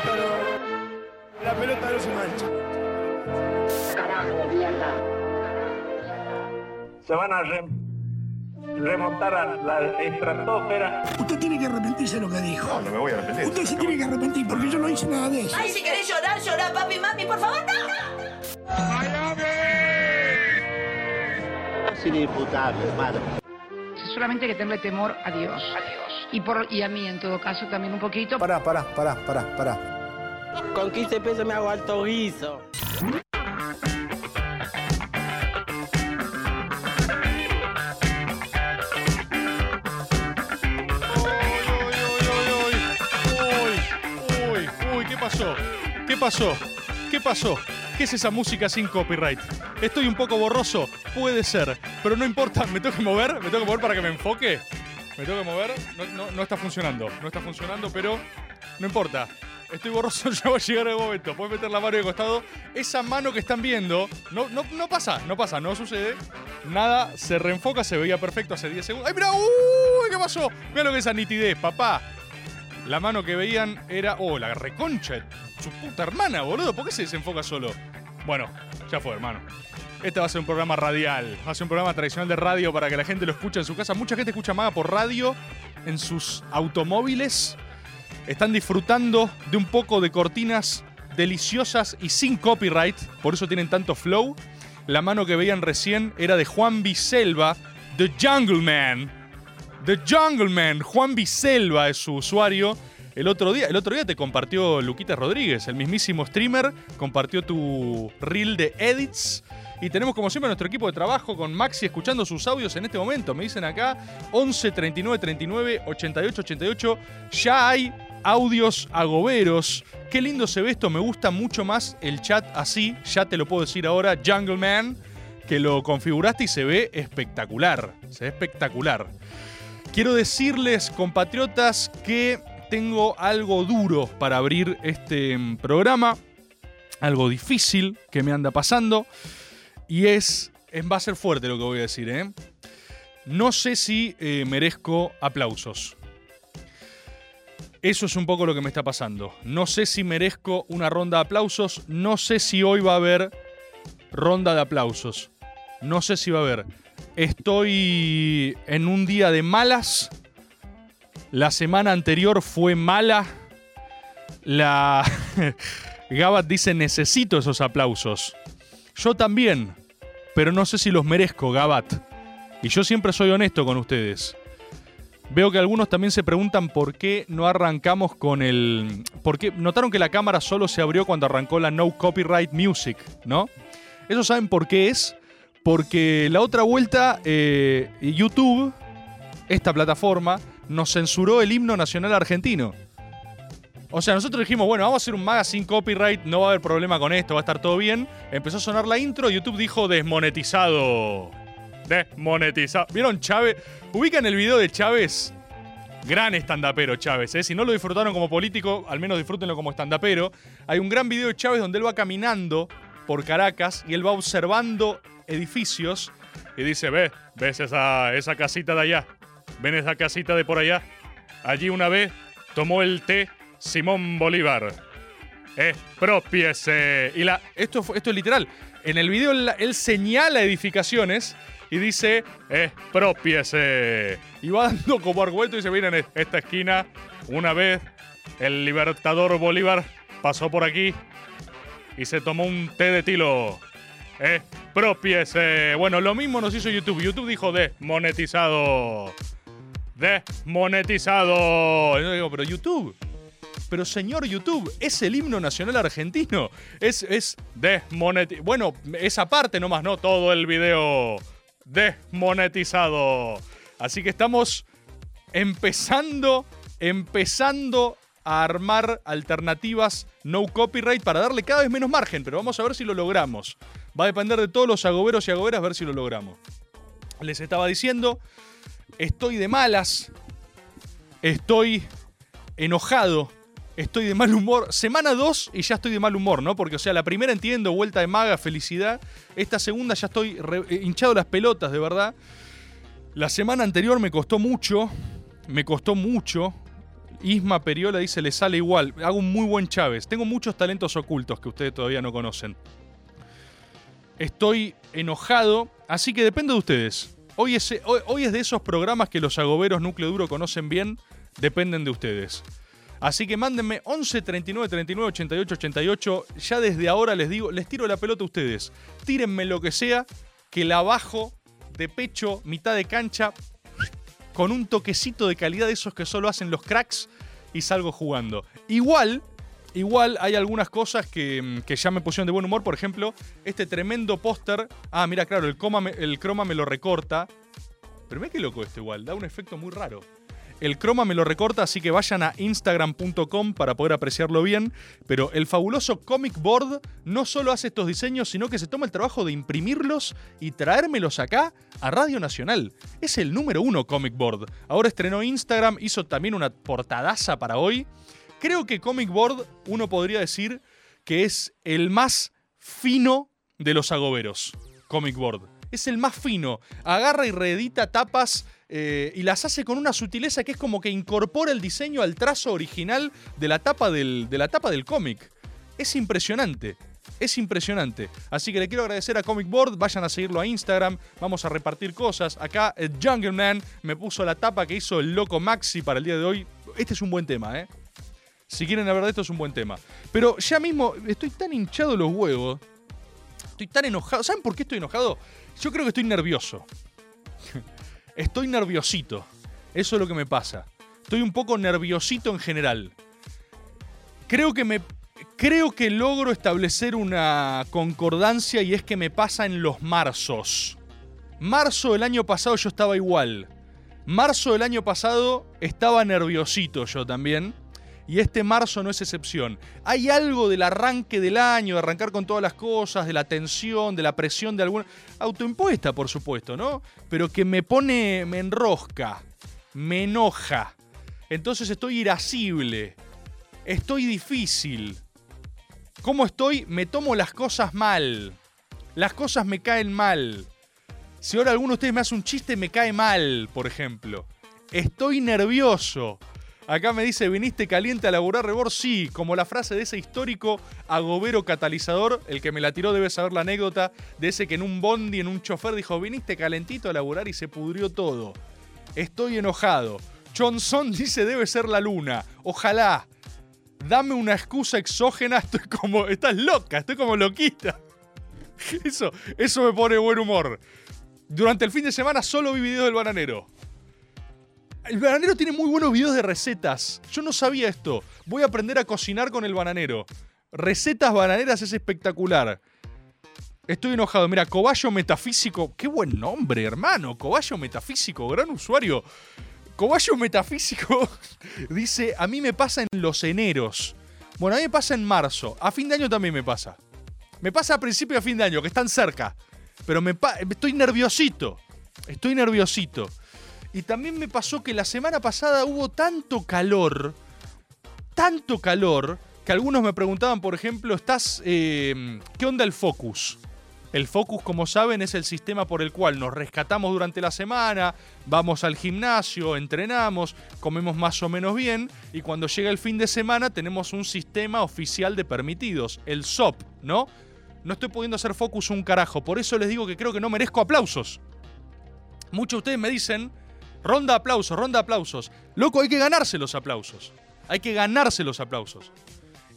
pelota no. La pelota no se mancha. Carajo, mierda. Se van a re- remontar a la estratosfera. Usted tiene que arrepentirse de lo que dijo. No, no me voy a arrepentir. Usted se tiene que arrepentir porque yo no hice nada de eso. Ay, si querés llorar, llorar, papi, mami, por favor, no. Es inimputable, hermano. Solamente hay que tenerle temor a Dios. A Dios. Y, por, y a mí, en todo caso, también un poquito. Pará, pará, pará, pará, pará. Con 15 pesos me hago alto guiso. Uy, uy, uy, ¿qué pasó? ¿Qué pasó? ¿Qué pasó? ¿Qué es esa música sin copyright? Estoy un poco borroso, puede ser, pero no importa, ¿me tengo que mover? ¿Me tengo que mover para que me enfoque? ¿Me tengo que mover? No, está funcionando, no está funcionando, pero no importa. Estoy borroso, ya va a llegar el momento. Puedes meter la mano de costado. Esa mano que están viendo, no, pasa, no pasa, no sucede. Nada, se reenfoca, se veía perfecto hace 10 segundos. ¡Ay, mira! ¡Uy! ¿Qué pasó? Mira lo que es esa nitidez, papá. La mano que veían era. Oh, la reconcha su puta hermana, boludo. ¿Por qué se desenfoca solo? Bueno, ya fue, hermano. Este va a ser un programa radial. Va a ser un programa tradicional de radio para que la gente lo escuche en su casa. Mucha gente escucha Maga por radio en sus automóviles. Están disfrutando de un poco de cortinas deliciosas y sin copyright. Por eso tienen tanto flow. La mano que veían recién era de Juan Biselva, The Jungle Man. The Jungle Man, Juan Biselva es su usuario. El otro día, el otro día te compartió Luquita Rodríguez, el mismísimo streamer, compartió tu reel de edits. Y tenemos como siempre nuestro equipo de trabajo con Maxi escuchando sus audios en este momento. Me dicen acá 11 39 39 88 88. Ya hay audios agoberos. Qué lindo se ve esto, me gusta mucho más el chat así. Ya te lo puedo decir ahora, Jungle Man, que lo configuraste y se ve espectacular. Se ve espectacular. Quiero decirles, compatriotas, que tengo algo duro para abrir este mm, programa. Algo difícil que me anda pasando. Y es, Va a ser fuerte lo que voy a decir, ¿eh? No sé si eh, merezco aplausos. Eso es un poco lo que me está pasando. No sé si merezco una ronda de aplausos. No sé si hoy va a haber ronda de aplausos. No sé si va a haber. Estoy en un día de malas. La semana anterior fue mala. La. Gabat dice: Necesito esos aplausos. Yo también. Pero no sé si los merezco, Gabat. Y yo siempre soy honesto con ustedes. Veo que algunos también se preguntan por qué no arrancamos con el. Porque notaron que la cámara solo se abrió cuando arrancó la No Copyright Music, ¿no? ¿Eso saben por qué es? Porque la otra vuelta, eh, YouTube, esta plataforma, nos censuró el himno nacional argentino. O sea, nosotros dijimos, bueno, vamos a hacer un magazine copyright, no va a haber problema con esto, va a estar todo bien. Empezó a sonar la intro, YouTube dijo desmonetizado. Desmonetizado. ¿Vieron Chávez? Ubican el video de Chávez. Gran estandapero Chávez, ¿eh? Si no lo disfrutaron como político, al menos disfrútenlo como estandapero. Hay un gran video de Chávez donde él va caminando por Caracas y él va observando edificios y dice, ve, ves esa, esa casita de allá, ven esa casita de por allá. Allí una vez tomó el té Simón Bolívar. Expropiese. Y la, esto, esto es literal. En el video él, señala edificaciones y dice expropiese. Y va dando como argumento y dice, miren, esta esquina, una vez el libertador Bolívar pasó por aquí y se tomó un té de tilo. Expropiese. Bueno, lo mismo nos hizo YouTube. YouTube dijo desmonetizado. Desmonetizado. Yo digo, pero YouTube. Pero señor YouTube, es el himno nacional argentino. Es, es desmonetizado. Bueno, esa parte nomás, no todo el video desmonetizado. Así que estamos empezando, empezando a armar alternativas no copyright para darle cada vez menos margen, pero vamos a ver si lo logramos. Va a depender de todos los agoberos y agoberas ver si lo logramos. Les estaba diciendo, estoy de malas, estoy enojado, estoy de mal humor. Semana 2 y ya estoy de mal humor, ¿no? Porque, o sea, la primera entiendo, vuelta de maga, felicidad. Esta segunda ya estoy re- eh, hinchado las pelotas, de verdad. La semana anterior me costó mucho, me costó mucho. Isma Periola dice, le sale igual. Hago un muy buen Chávez. Tengo muchos talentos ocultos que ustedes todavía no conocen. Estoy enojado, así que depende de ustedes. Hoy es, hoy, hoy es de esos programas que los agoberos núcleo duro conocen bien, dependen de ustedes. Así que mándenme 11 39 39 88 88. Ya desde ahora les digo, les tiro la pelota a ustedes. Tírenme lo que sea, que la bajo de pecho, mitad de cancha, con un toquecito de calidad de esos que solo hacen los cracks y salgo jugando. Igual, igual hay algunas cosas que, mm, que ya me pusieron de buen humor. Por ejemplo, este tremendo póster. Ah, mira, claro, el, el croma me lo recorta. Pero mira qué loco esto igual, da un efecto muy raro. El croma me lo recorta, así que vayan a instagram.com para poder apreciarlo bien. Pero el fabuloso Comic Board no solo hace estos diseños, sino que se toma el trabajo de imprimirlos y traérmelos acá a Radio Nacional. Es el número uno Comic Board. Ahora estrenó Instagram, hizo también una portadaza para hoy. Creo que Comic Board, uno podría decir que es el más fino de los agoberos. Comic Board. Es el más fino. Agarra y reedita tapas eh, y las hace con una sutileza que es como que incorpora el diseño al trazo original de la tapa del, de del cómic. Es impresionante. Es impresionante. Así que le quiero agradecer a Comic Board. Vayan a seguirlo a Instagram. Vamos a repartir cosas. Acá el Jungle Man me puso la tapa que hizo el loco Maxi para el día de hoy. Este es un buen tema, ¿eh? Si quieren hablar de esto es un buen tema. Pero ya mismo estoy tan hinchado los huevos. Estoy tan enojado. ¿Saben por qué estoy enojado? Yo creo que estoy nervioso. Estoy nerviosito. Eso es lo que me pasa. Estoy un poco nerviosito en general. Creo que me. Creo que logro establecer una concordancia y es que me pasa en los marzos. Marzo del año pasado yo estaba igual. Marzo del año pasado estaba nerviosito yo también. Y este marzo no es excepción. Hay algo del arranque del año, de arrancar con todas las cosas, de la tensión, de la presión de alguna. autoimpuesta, por supuesto, ¿no? Pero que me pone. me enrosca, me enoja. Entonces estoy irascible. Estoy difícil. ¿Cómo estoy? Me tomo las cosas mal. Las cosas me caen mal. Si ahora alguno de ustedes me hace un chiste, me cae mal, por ejemplo. Estoy nervioso. Acá me dice, ¿viniste caliente a laburar rebor? Sí, como la frase de ese histórico agobero catalizador, el que me la tiró debe saber la anécdota, de ese que en un bondi, en un chofer, dijo, viniste calentito a laburar y se pudrió todo. Estoy enojado. Johnson dice, debe ser la luna. Ojalá. Dame una excusa exógena, estoy como, estás loca, estoy como loquita. Eso, eso me pone buen humor. Durante el fin de semana solo vi videos del bananero. El bananero tiene muy buenos videos de recetas. Yo no sabía esto. Voy a aprender a cocinar con el bananero. Recetas bananeras es espectacular. Estoy enojado. Mira, Coballo Metafísico. Qué buen nombre, hermano. Coballo Metafísico, gran usuario. Coballo Metafísico dice, a mí me pasa en los eneros. Bueno, a mí me pasa en marzo. A fin de año también me pasa. Me pasa a principio y a fin de año, que están cerca. Pero me estoy nerviosito. Estoy nerviosito. Y también me pasó que la semana pasada hubo tanto calor, tanto calor, que algunos me preguntaban, por ejemplo, ¿estás... eh, ¿Qué onda el Focus? El Focus, como saben, es el sistema por el cual nos rescatamos durante la semana, vamos al gimnasio, entrenamos, comemos más o menos bien y cuando llega el fin de semana tenemos un sistema oficial de permitidos, el SOP, ¿no? No estoy pudiendo hacer Focus un carajo, por eso les digo que creo que no merezco aplausos. Muchos de ustedes me dicen, ronda aplausos, ronda aplausos. Loco, hay que ganarse los aplausos. Hay que ganarse los aplausos.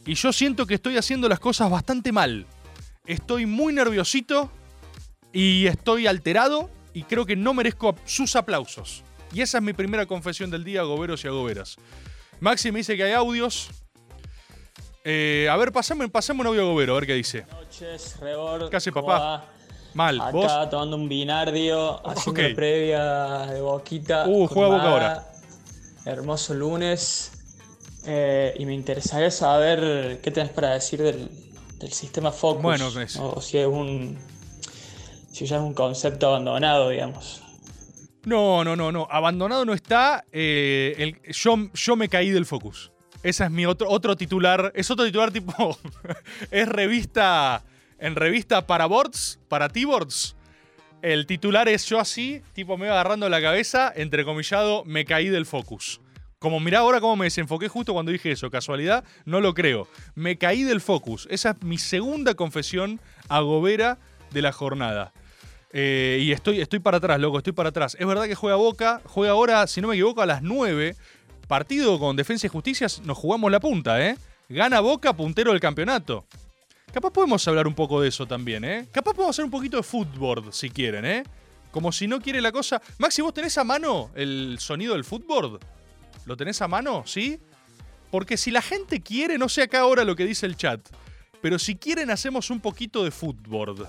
Y yo siento que estoy haciendo las cosas bastante mal. Estoy muy nerviosito y estoy alterado y creo que no merezco sus aplausos. Y esa es mi primera confesión del día, goberos y agoberas. Maxi me dice que hay audios. Eh, a ver, pasame, pasame un audio gobero, a ver qué dice. noches. ¿Qué hace, ¿Cómo papá? va? Mal, Acá vos. tomando un binardio, haciendo Ok. la previa de Boquita. Uh, juega Boca ahora. Hermoso lunes. Eh, y me interesaría saber qué tenés para decir del, del sistema Focus. Bueno, es- O si es un. Si ya es un concepto abandonado, digamos. No, no, no, no. Abandonado no está. eh, el- yo, yo me caí del Focus. Esa es mi otro, otro titular. Es otro titular tipo. es revista. En revista para boards, para T-boards. El titular es yo así, tipo me iba agarrando la cabeza, entrecomillado, me caí del Focus. Como mirá ahora cómo me desenfoqué justo cuando dije eso. Casualidad, no lo creo. Me caí del focus. Esa es mi segunda confesión agobera de la jornada. Eh, y estoy, estoy para atrás, loco, estoy para atrás. Es verdad que juega Boca, juega ahora, si no me equivoco, a las 9. Partido con Defensa y Justicia, nos jugamos la punta, ¿eh? Gana Boca, puntero del campeonato. Capaz podemos hablar un poco de eso también, ¿eh? Capaz podemos hacer un poquito de fútbol, si quieren, ¿eh? Como si no quiere la cosa. Maxi, ¿vos tenés a mano el sonido del fútbol? ¿Lo tenés a mano? ¿Sí? Porque si la gente quiere, no sé acá ahora lo que dice el chat, pero si quieren hacemos un poquito de fútbol.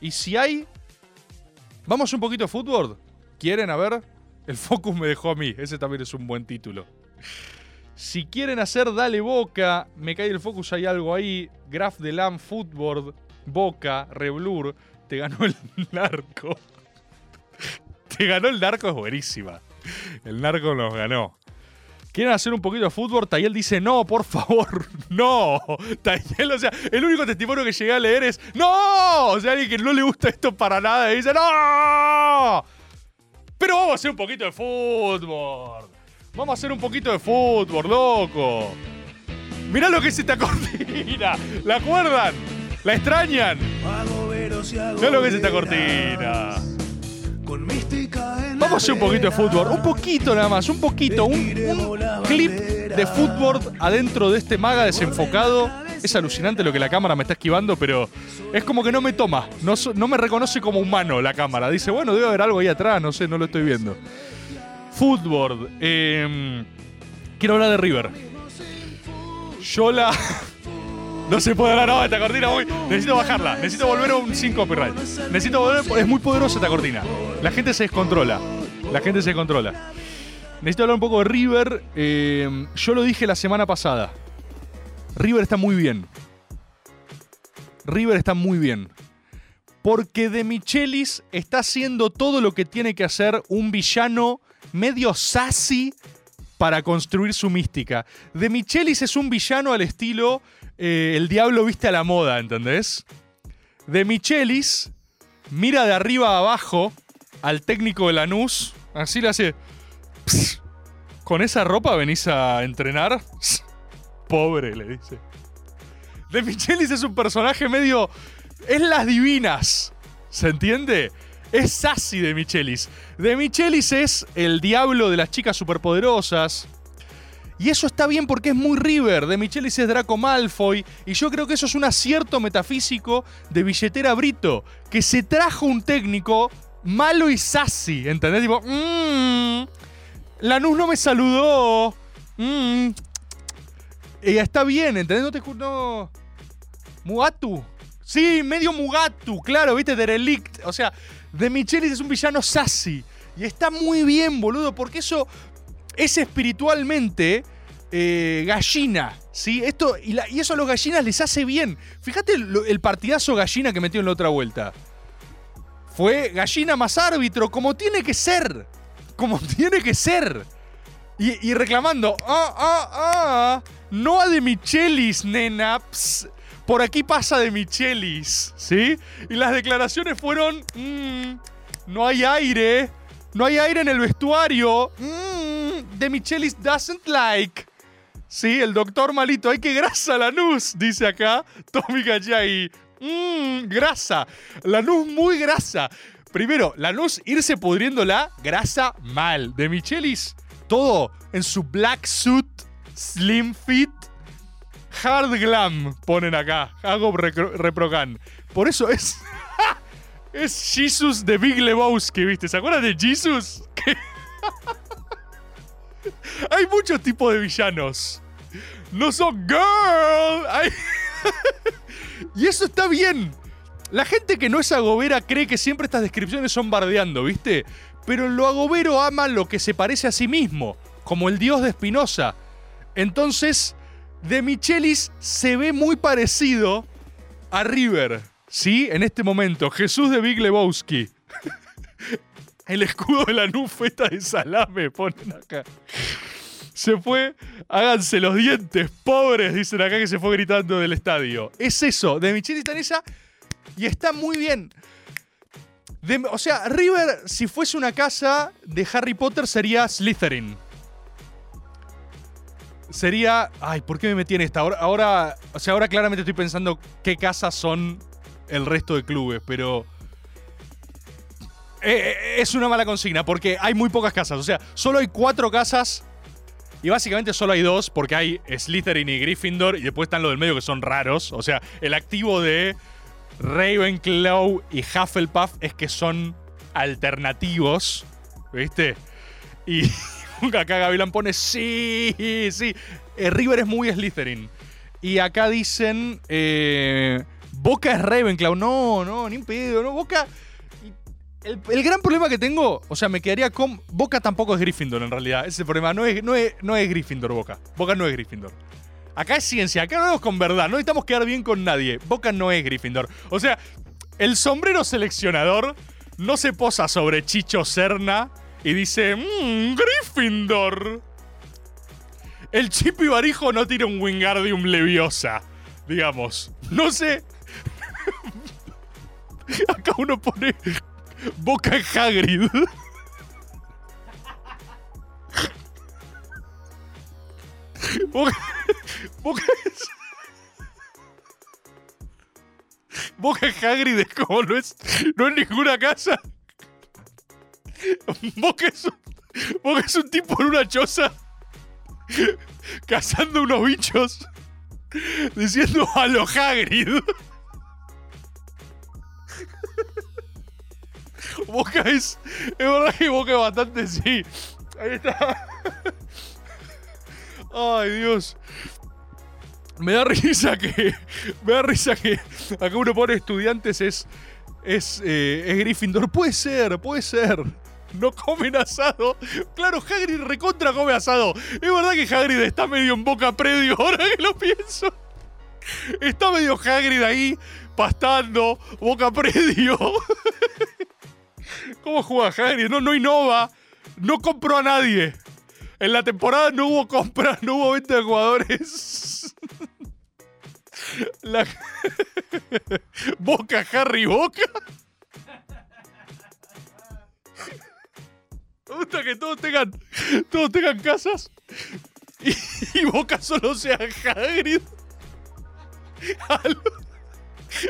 Y si hay... Vamos un poquito de fútbol. ¿Quieren? A ver. El Focus me dejó a mí. Ese también es un buen título. Si quieren hacer Dale Boca, me cae el Focus, hay algo ahí. Graph de Lam, Footboard, Boca, Reblur. Te ganó el narco. Te ganó el narco, es buenísima. El narco nos ganó. ¿Quieren hacer un poquito de fútbol? Tayel dice, no, por favor, no. Tayel, o sea, el único testimonio que llegué a leer es, no. O sea, alguien que no le gusta esto para nada y dice, no. Pero vamos a hacer un poquito de fútbol. Vamos a hacer un poquito de fútbol, loco. Mirá lo que es esta cortina. ¿La acuerdan? ¿La extrañan? Mirá lo que es esta cortina. Vamos a hacer un poquito de fútbol. Un poquito nada más, un poquito. Un, un clip de fútbol adentro de este maga desenfocado. Es alucinante lo que la cámara me está esquivando, pero es como que no me toma. No, no me reconoce como humano la cámara. Dice, bueno, debe haber algo ahí atrás, no sé, no lo estoy viendo. Fútbol. eh, quiero hablar de River. Yo la. No se puede hablar ahora esta cortina. voy- Necesito bajarla. Necesito volver a un 5 copyright. Necesito volver. Es muy poderosa esta cortina. La gente se descontrola. La gente se descontrola. Necesito hablar un poco de River. Eh, yo lo dije la semana pasada. River está muy bien. River está muy bien. Porque De Michelis está haciendo todo lo que tiene que hacer un villano medio sassy para construir su mística. De Michelis es un villano al estilo eh, El Diablo viste a la moda, ¿entendés? De Michelis mira de arriba a abajo al técnico de Lanús, así le hace... "Ps, ¿Con esa ropa venís a entrenar? Pobre, le dice. De Michelis es un personaje medio... Es las divinas, ¿se entiende? Es sassy de Michelis. De Michelis es el diablo de las chicas superpoderosas. Y eso está bien porque es muy River. De Michelis es Draco Malfoy. Y yo creo que eso es un acierto metafísico de billetera Brito. Que se trajo un técnico malo y sassy. ¿Entendés? Tipo, mmm. Lanús no me saludó. Mmm. Y está bien, ¿entendés? No te no. Mugatu. Sí, medio Mugatu, claro, viste, Derelict. O sea, De Michelis es un villano sassy. Y está muy bien, boludo, porque eso es espiritualmente eh, gallina. ¿sí? Esto, y, eso a los gallinas les hace bien. Fíjate el partidazo gallina que metió en la otra vuelta. Fue gallina más árbitro, como tiene que ser. Como tiene que ser. Y, y reclamando, ah, ah, ah, no a de Michelis, nena. ps, por aquí pasa de Michelis, ¿sí? Y las declaraciones fueron, "Mm, no hay aire, no hay aire en el vestuario. Mm, de Michelis doesn't like. Sí, el doctor malito, ay, qué grasa Lanús, dice acá Tommy Gallay. Mmm, grasa. Lanús muy grasa. Primero, Lanús irse pudriendo la grasa mal. De Michelis, todo en su black suit, slim fit, hard glam, ponen acá. Hago reprogan. Por eso es. es Jesus de Big Lebowski, ¿viste? ¿Se acuerdan de Jesus? Hay muchos tipos de villanos. No son girl. Y eso está bien. La gente que no es agobera cree que siempre estas descripciones son bardeando, ¿viste? Pero lo agobero ama lo que se parece a sí mismo, como el dios de Spinoza. Entonces, de Michelis se ve muy parecido a River, ¿sí? En este momento, Jesús de Big Lebowski. El escudo de la nufeta de salame, ponen acá. Se fue, háganse los dientes, pobres, dicen acá que se fue gritando del estadio. Es eso, de Michelis está esa y está muy bien. De- o sea, River, si fuese una casa de Harry Potter, sería Slytherin. Sería. Ay, ¿por qué me metí en esta? Ahora, ahora, o sea, ahora claramente estoy pensando qué casas son el resto de clubes, pero. eh, eh, es una mala consigna porque hay muy pocas casas. O sea, solo hay cuatro casas y básicamente solo hay dos porque hay Slytherin y Gryffindor y después están los del medio que son raros. O sea, el activo de Ravenclaw y Hufflepuff es que son alternativos, ¿viste? Y acá Gavilán pone sí, sí. Eh, River es muy Slytherin. Y acá dicen eh, Boca es Ravenclaw. No, no, ni un pedo, no. Boca. El, el gran problema que tengo, o sea, me quedaría con. Boca tampoco es Gryffindor en realidad. Ese es el problema. No es, no, es, no es Gryffindor, Boca. Boca no es Gryffindor. Acá es ciencia, acá no es con verdad. No necesitamos quedar bien con nadie. Boca no es Gryffindor. O sea, el sombrero seleccionador no se posa sobre Chicho Serna y dice: Mmm, Gryffindor. El Chip y Barijo no tira un Wingardium Leviosa. Digamos. No sé. Acá uno pone Boca Hagrid. Boca, Boca Boca Hagrid es como no es, no es ninguna casa. Boca es, un, Boca es un tipo en una choza cazando unos bichos diciendo a lo Hagrid. Boca es. Es verdad que Boca es bastante sí. Ahí está. Ay, Dios. Me da risa que. Me da risa que. Acá uno pone estudiantes es. Es, eh, es Gryffindor. Puede ser, puede ser. No comen asado. Claro, Hagrid recontra come asado. Es verdad que Hagrid está medio en boca predio, ahora que lo pienso. Está medio Hagrid ahí, pastando, boca predio. ¿Cómo juega Hagrid? No, no innova. No compró a nadie. En la temporada no hubo compras, no hubo venta de jugadores. La... Boca, Harry, Boca. Me gusta que todos tengan, todos tengan casas y, y Boca solo sea Hagrid. A lo,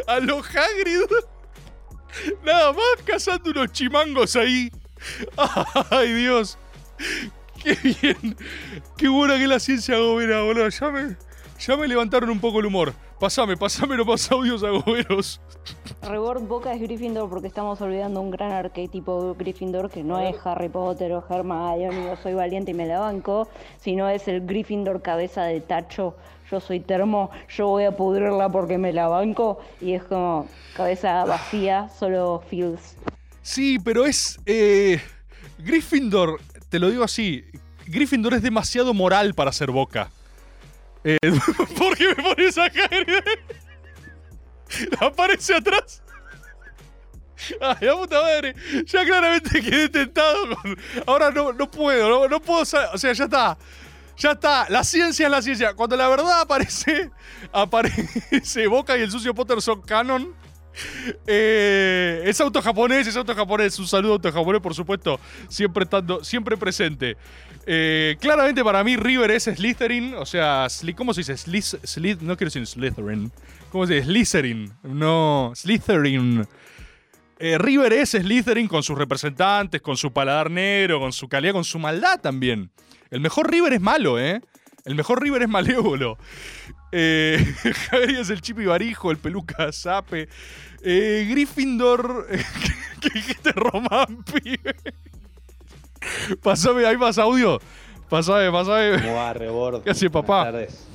a lo Hagrid. Nada más cazando unos chimangos ahí. Ay, Dios. Qué bien. Qué buena que la ciencia gobera, boludo. Ya me, ya me levantaron un poco el humor. Pasame, pasame los audios agoberos. Rebord Boca es Gryffindor porque estamos olvidando un gran arquetipo Gryffindor que no es Harry Potter o Hermione yo soy valiente y me la banco, sino es el Gryffindor cabeza de tacho. Yo soy termo, yo voy a pudrirla porque me la banco y es como cabeza vacía, solo feels. Sí, pero es. eh, Gryffindor, te lo digo así. Gryffindor es demasiado moral para ser boca. Eh, ¿Por qué me pones a Hagrid? Aparece atrás. Ay, la puta madre. Ya claramente quedé tentado. Ahora no, no puedo, no, puedo. sa- O sea, ya está. Ya está. La ciencia es la ciencia. Cuando la verdad aparece, aparece Boca y el sucio Potter son canon. Eh, es auto japonés, es auto japonés. Un saludo auto japonés, por supuesto. Siempre estando, siempre presente. Eh, claramente para mí River es Slytherin. O sea, ¿cómo se dice? Sliz, no quiero decir Slytherin. ¿Cómo se dice? Slytherin. No, Slytherin. Eh, River es Slytherin con sus representantes, con su paladar negro, con su calidad, con su maldad también. El mejor River es malo, ¿eh? El mejor River es malévolo. Eh, Javier es el chip y barijo, el peluca zape. Eh, Gryffindor. ¿Qué dijiste, Román, pibe? Pasame, ¿hay más audio? Pasame, pasame. ¿Cómo va, Rebord? ¿Qué hace, papá? Buenas tardes.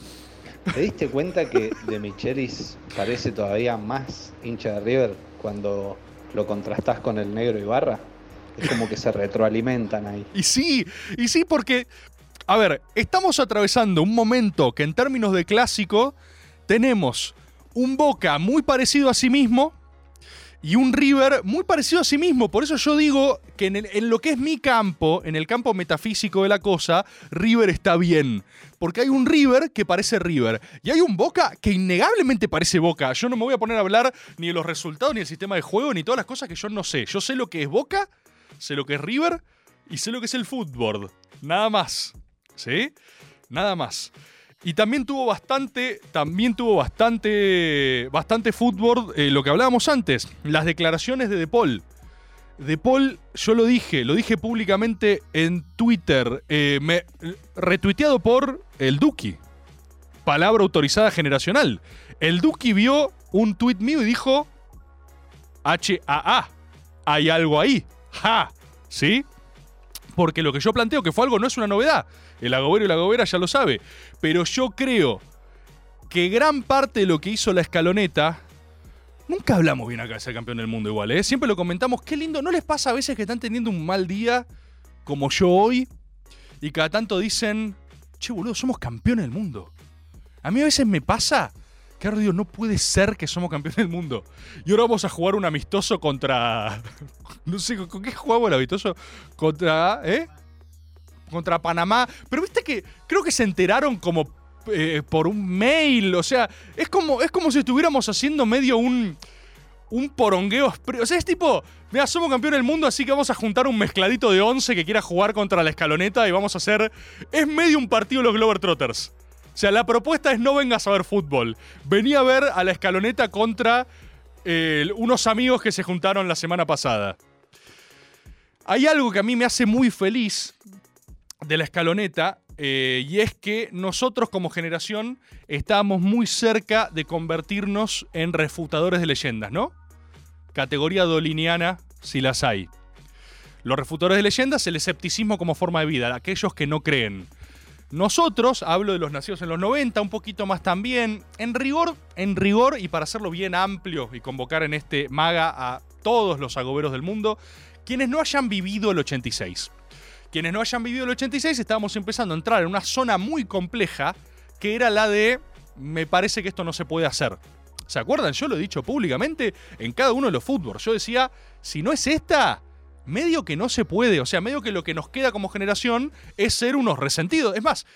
¿Te diste cuenta que De Michelis parece todavía más hincha de River cuando lo contrastás con el negro Ibarra? Es como que se retroalimentan ahí. Y sí, y sí, porque, a ver, estamos atravesando un momento que en términos de clásico tenemos un Boca muy parecido a sí mismo y un River muy parecido a sí mismo. Por eso yo digo que en, lo que es mi campo, en el campo metafísico de la cosa, River está bien. Porque hay un River que parece River. Y hay un Boca que innegablemente parece Boca. Yo no me voy a poner a hablar ni de los resultados, ni del sistema de juego, ni todas las cosas que yo no sé. Yo sé lo que es Boca, sé lo que es River y sé lo que es el fútbol. Nada más. ¿Sí? Nada más. Y también tuvo bastante, también tuvo bastante, bastante fútbol, eh, lo que hablábamos antes, las declaraciones de De Paul. De Paul, yo lo dije, lo dije públicamente en Twitter, eh, retuiteado por el Duki. Palabra autorizada generacional. El Duki vio un tweet mío y dijo, H-A-A, hay algo ahí. Ja, ¿sí? Porque lo que yo planteo que fue algo no es una novedad. El agobero y la agobera ya lo sabe. Pero yo creo que gran parte de lo que hizo la escaloneta. Nunca hablamos bien acá de ser campeón del mundo igual, ¿eh? Siempre lo comentamos. Qué lindo. ¿No les pasa a veces que están teniendo un mal día como yo hoy? Y cada tanto dicen, che, boludo, somos campeones del mundo. A mí a veces me pasa que no puede ser que somos campeones del mundo. Y ahora vamos a jugar un amistoso contra... No sé, ¿con qué jugamos el amistoso? Contra... ¿Eh? Contra Panamá. Pero viste que creo que se enteraron como eh, por un mail. O sea, es como, es como si estuviéramos haciendo medio un... Un porongueo. O sea, es tipo, mira, somos campeones del mundo, así que vamos a juntar un mezcladito de 11 que quiera jugar contra la escaloneta y vamos a hacer... Es medio un partido los Glover Trotters. O sea, la propuesta es no vengas a ver fútbol. Vení a ver a la escaloneta contra eh, unos amigos que se juntaron la semana pasada. Hay algo que a mí me hace muy feliz de la escaloneta eh, y es que nosotros como generación estábamos muy cerca de convertirnos en refutadores de leyendas, ¿no? Categoría doliniana, si las hay. Los refutadores de leyendas, el escepticismo como forma de vida, aquellos que no creen. Nosotros, hablo de los nacidos en los 90, un poquito más también, en rigor, en rigor, y para hacerlo bien amplio y convocar en este maga a todos los agoberos del mundo, quienes no hayan vivido el 86. Quienes no hayan vivido el 86, estábamos empezando a entrar en una zona muy compleja, que era la de, me parece que esto no se puede hacer. ¿Se acuerdan? Yo lo he dicho públicamente en cada uno de los fútbols. Yo decía, si no es esta, medio que no se puede. O sea, medio que lo que nos queda como generación es ser unos resentidos. Es más,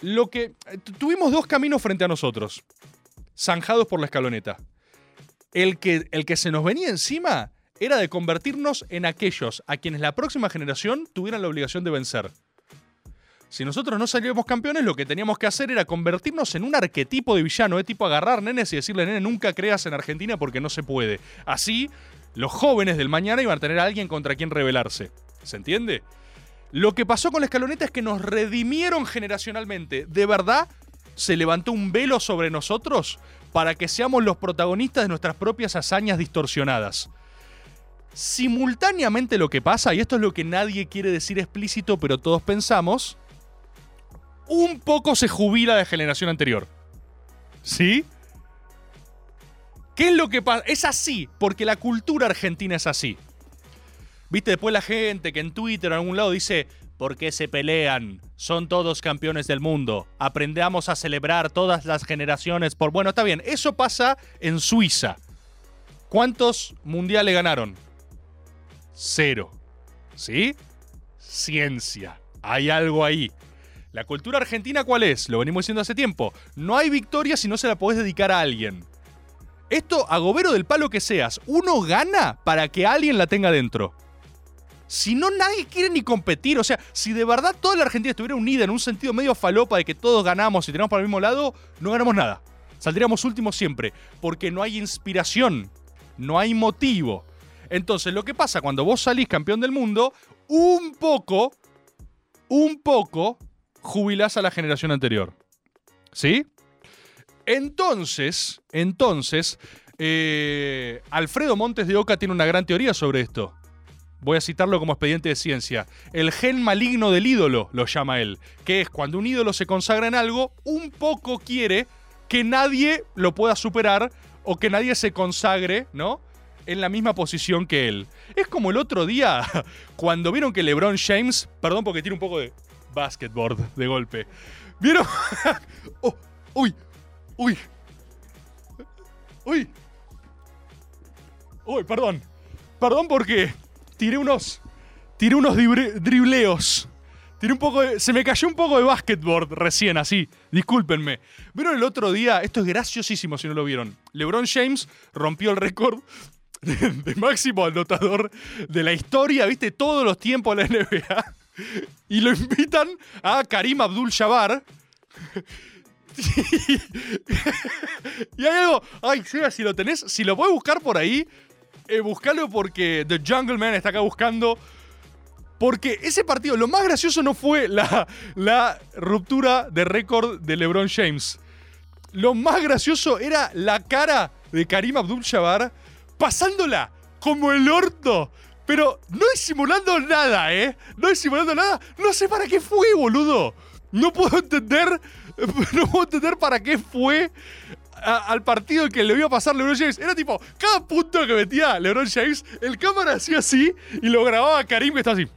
lo que. Tuvimos dos caminos frente a nosotros. Zanjados por la escaloneta. El que, el que se nos venía encima era de convertirnos en aquellos a quienes la próxima generación tuvieran la obligación de vencer. Si nosotros no salíamos campeones, lo que teníamos que hacer era convertirnos en un arquetipo de villano, de tipo agarrar nenes y decirle, nene, nunca creas en Argentina porque no se puede. Así, los jóvenes del mañana iban a tener a alguien contra quien rebelarse. ¿Se entiende? Lo que pasó con la escaloneta es que nos redimieron generacionalmente. De verdad, se levantó un velo sobre nosotros para que seamos los protagonistas de nuestras propias hazañas distorsionadas. Simultáneamente lo que pasa, y esto es lo que nadie quiere decir explícito, pero todos pensamos, un poco se jubila de generación anterior. ¿Sí? ¿Qué es lo que pasa? Es así, porque la cultura argentina es así. Viste después la gente que en Twitter o en algún lado dice, ¿por qué se pelean? Son todos campeones del mundo. Aprendamos a celebrar todas las generaciones por... Bueno, está bien, eso pasa en Suiza. ¿Cuántos mundiales ganaron? Cero. ¿Sí? Ciencia. Hay algo ahí. La cultura argentina, ¿cuál es? Lo venimos diciendo hace tiempo. No hay victoria si no se la podés dedicar a alguien. Esto, agobero del palo que seas, uno gana para que alguien la tenga dentro. Si no, nadie quiere ni competir. O sea, si de verdad toda la Argentina estuviera unida en un sentido medio falopa de que todos ganamos y tenemos para el mismo lado, no ganamos nada. Saldríamos últimos siempre. Porque no hay inspiración. No hay motivo. Entonces, lo que pasa cuando vos salís campeón del mundo, un poco, un poco, jubilás a la generación anterior. ¿Sí? Entonces, entonces, eh, Alfredo Montes de Oca tiene una gran teoría sobre esto. Voy a citarlo como expediente de ciencia. El gen maligno del ídolo, lo llama él. Que es cuando un ídolo se consagra en algo, un poco quiere que nadie lo pueda superar o que nadie se consagre, ¿no? En la misma posición que él. Es como el otro día, cuando vieron que LeBron James, perdón porque tiene un poco de basketball de golpe. ¿Vieron? oh, uy, uy. Uy. Uy, perdón. Perdón porque tiré unos. Tiré unos dribleos. Tiré un poco de, Se me cayó un poco de basketball recién, así. Discúlpenme. ¿Vieron el otro día? Esto es graciosísimo si no lo vieron. LeBron James rompió el récord de, máximo anotador de la historia, ¿viste? Todos los tiempos de la NBA. y lo invitan a Karim Abdul Jabbar. y hay algo. Ay, si lo tenés, si lo puedes buscar por ahí, eh, buscalo porque The Jungle Man está acá buscando. Porque ese partido, lo más gracioso no fue la, la ruptura de récord de LeBron James. Lo más gracioso era la cara de Karim Abdul-Jabbar pasándola como el orto. Pero no disimulando nada, ¿eh? No disimulando nada. No sé para qué fue, boludo. No puedo entender. No puedo entender para qué fue al partido que le iba a pasar LeBron James. Era tipo, cada punto que metía LeBron James, el cámara hacía así y lo grababa Karim que está así.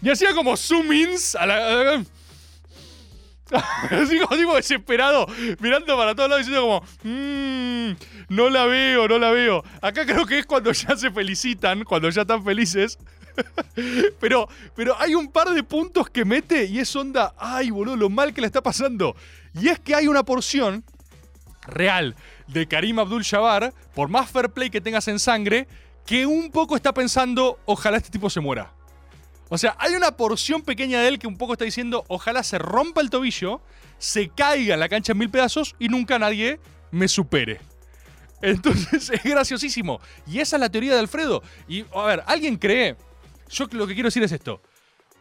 Y hacía como zoom ins a la- Así como tipo desesperado, mirando para todos lados diciendo como, "Mm, no la veo, no la veo. Acá creo que es cuando ya se felicitan, cuando ya están felices. pero, pero hay un par de puntos que mete y es onda, ay boludo, lo mal que le está pasando. Y es que hay una porción real de Karim Abdul-Jabbar, por más fair play que tengas en sangre, que un poco está pensando, ojalá este tipo se muera. O sea, hay una porción pequeña de él que un poco está diciendo, ojalá se rompa el tobillo, se caiga en la cancha en mil pedazos y nunca nadie me supere. Entonces es graciosísimo. Y esa es la teoría de Alfredo. Y a ver, ¿alguien cree? Yo lo que quiero decir es esto.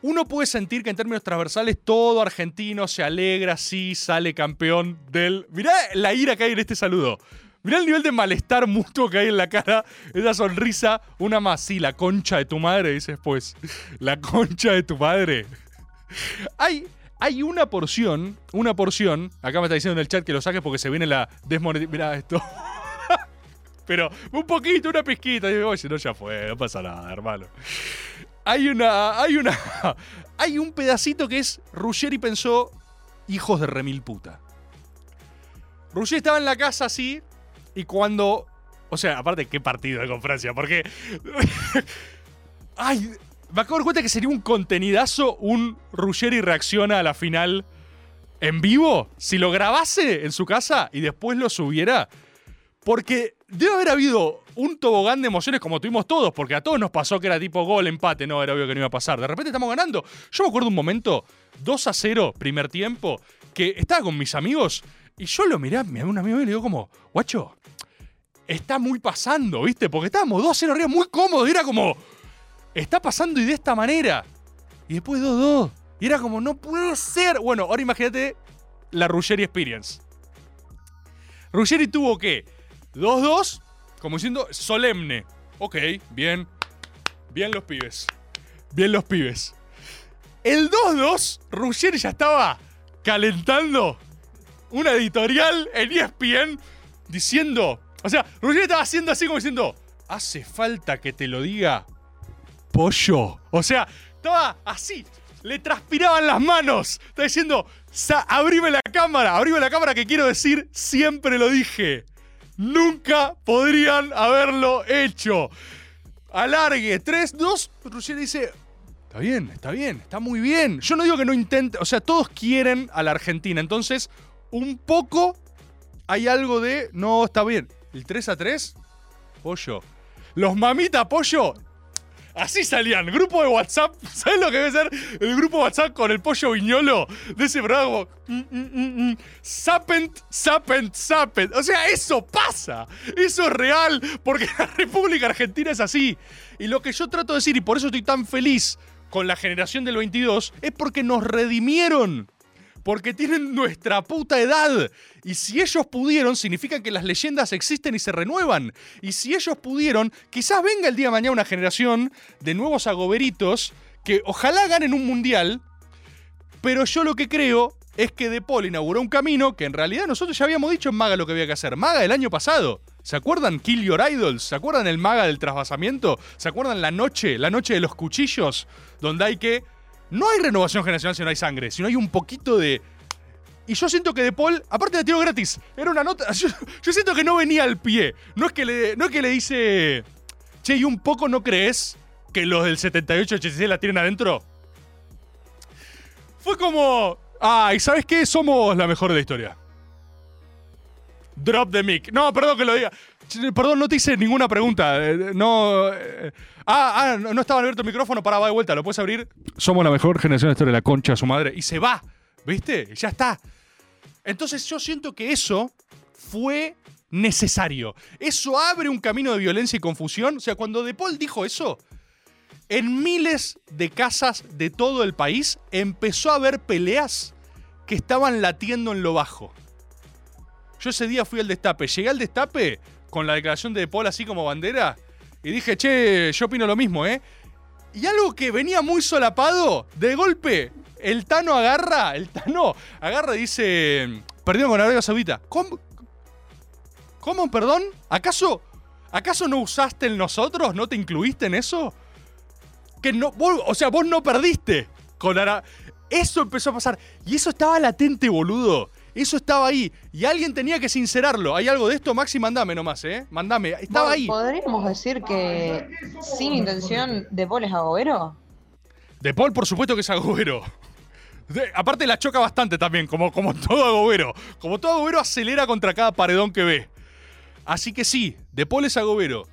Uno puede sentir que en términos transversales todo argentino se alegra si sale campeón del... Mirá la ira que hay en este saludo. Mirá el nivel de malestar mutuo que hay en la cara. Esa sonrisa. Una más. Sí, la concha de tu madre, dices pues. La concha de tu madre. Hay, hay una porción, una porción. Acá me está diciendo en el chat que lo saques porque se viene la desmonetización. Mirá esto. Pero un poquito, una pizquita. Y digo, oye, no, ya fue, no pasa nada, hermano. Hay una. Hay una. Hay un pedacito que es. Ruggeri pensó. Hijos de remil puta. Ruggeri estaba en la casa así. Y cuando. O sea, aparte, qué partido de con Francia. Porque. Ay. Me acabo de dar cuenta que sería un contenidazo un Ruggeri reacciona a la final en vivo. Si lo grabase en su casa y después lo subiera. Porque debe haber habido un tobogán de emociones como tuvimos todos, porque a todos nos pasó que era tipo gol, empate, no, era obvio que no iba a pasar. De repente estamos ganando. Yo me acuerdo un momento, 2 a 0, primer tiempo, que estaba con mis amigos y yo lo miré, me un amigo y le digo como, guacho, está muy pasando, ¿viste? Porque estábamos 2 a 0 arriba, muy cómodo, y era como, está pasando y de esta manera. Y después 2-2. Y era como, no puede ser. Bueno, ahora imagínate la Ruggeri Experience. Ruggeri tuvo que 2-2, como diciendo, solemne. Ok, bien. Bien los pibes. Bien los pibes. El 2-2, Ruggeri ya estaba calentando una editorial en ESPN diciendo. O sea, Ruggeri estaba haciendo así como diciendo: Hace falta que te lo diga pollo. O sea, estaba así. Le transpiraban las manos. Está diciendo, "Sa- abrime la cámara, abrime la cámara que quiero decir, siempre lo dije. Nunca podrían haberlo hecho. Alargue, 3, 2. Ruggeri dice, está bien, está bien, está muy bien. Yo no digo que no intente, o sea, todos quieren a la Argentina. Entonces, un poco hay algo de, no, está bien. El 3 a 3, pollo. Los mamita pollo, Así salían, grupo de WhatsApp. ¿Sabes lo que debe ser el grupo WhatsApp con el pollo viñolo de ese mm, mm, mm, mm, Sapent, sapent, sapent. O sea, eso pasa. Eso es real. Porque la República Argentina es así. Y lo que yo trato de decir, y por eso estoy tan feliz con la generación del 22, es porque nos redimieron. Porque tienen nuestra puta edad. Y si ellos pudieron, significa que las leyendas existen y se renuevan. Y si ellos pudieron, quizás venga el día de mañana una generación de nuevos agoberitos que ojalá ganen un mundial. Pero yo lo que creo es que De Paul inauguró un camino que en realidad nosotros ya habíamos dicho en Maga lo que había que hacer. Maga el año pasado. ¿Se acuerdan Kill Your Idols? ¿Se acuerdan el Maga del trasvasamiento? ¿Se acuerdan la noche, la noche de los cuchillos? Donde hay que no hay renovación generacional si no hay sangre, sino hay un poquito de. Y yo siento que De Paul, aparte de tiro gratis, era una nota. Yo, siento que no venía al pie. No es que le, no es que le dice. Che, ¿y un poco no crees que los del 78-86 la tienen adentro? Fue como. Ay, ¿sabes qué? Somos la mejor de la historia. Drop the mic. No, perdón que lo diga. Perdón, no te hice ninguna pregunta. eh, No. eh, Ah, ah, no estaba abierto el micrófono, para, va de vuelta, ¿lo puedes abrir? Somos la mejor generación de historia de la concha su madre. Y se va, ¿viste? Ya está. Entonces yo siento que eso fue necesario. Eso abre un camino de violencia y confusión. O sea, cuando De Paul dijo eso, en miles de casas de todo el país empezó a haber peleas que estaban latiendo en lo bajo. Yo ese día fui al destape. Llegué al destape con la declaración de Paul así como bandera y dije, che, yo opino lo mismo, ¿eh? Y algo que venía muy solapado, de golpe, el Tano agarra, el Tano agarra y dice, perdieron con Arabia Saudita. ¿Cómo? ¿Cómo, perdón? ¿Acaso, acaso no usaste el nosotros? ¿No te incluiste en eso? Que no, o sea, vos no perdiste con Arabia. Eso empezó a pasar. Y eso estaba latente, boludo. Eso estaba ahí. Y alguien tenía que sincerarlo. ¿Hay algo de esto? Maxi, mandame nomás, ¿eh? Mandame. Estaba ahí. ¿Podríamos decir que sin intención de Paul es agobero? De Paul, por supuesto que es agobero. De- aparte la choca bastante también, como, como todo agobero. Como todo agobero acelera contra cada paredón que ve. Así que sí, De Paul es agobero.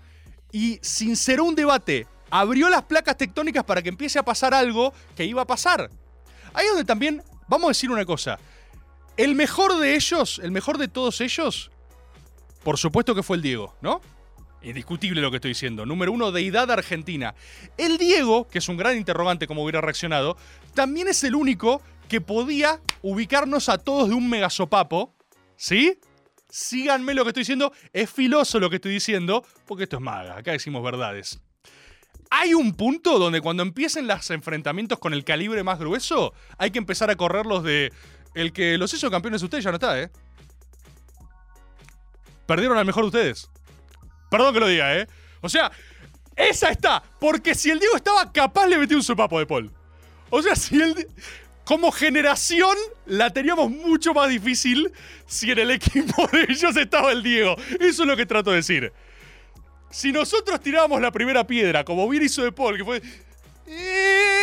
Y sinceró un debate. Abrió las placas tectónicas para que empiece a pasar algo que iba a pasar. Ahí es donde también, vamos a decir una cosa. El mejor de ellos, el mejor de todos ellos, por supuesto que fue el Diego, ¿no? Indiscutible lo que estoy diciendo. Número uno, deidad argentina. El Diego, que es un gran interrogante como hubiera reaccionado, también es el único que podía ubicarnos a todos de un megasopapo. ¿Sí? Síganme lo que estoy diciendo. Es filoso lo que estoy diciendo, porque esto es maga. Acá decimos verdades. Hay un punto donde cuando empiecen los enfrentamientos con el calibre más grueso, hay que empezar a correrlos de. El que los hizo campeones ustedes ya no está, ¿eh? Perdieron al mejor de ustedes. Perdón que lo diga, ¿eh? O sea, esa está. Porque si el Diego estaba capaz, le metió un sopapo de Paul. O sea, si el. Como generación, la teníamos mucho más difícil si en el equipo de ellos estaba el Diego. Eso es lo que trato de decir. Si nosotros tirábamos la primera piedra, como bien hizo De Paul, que fue. ¡Eh!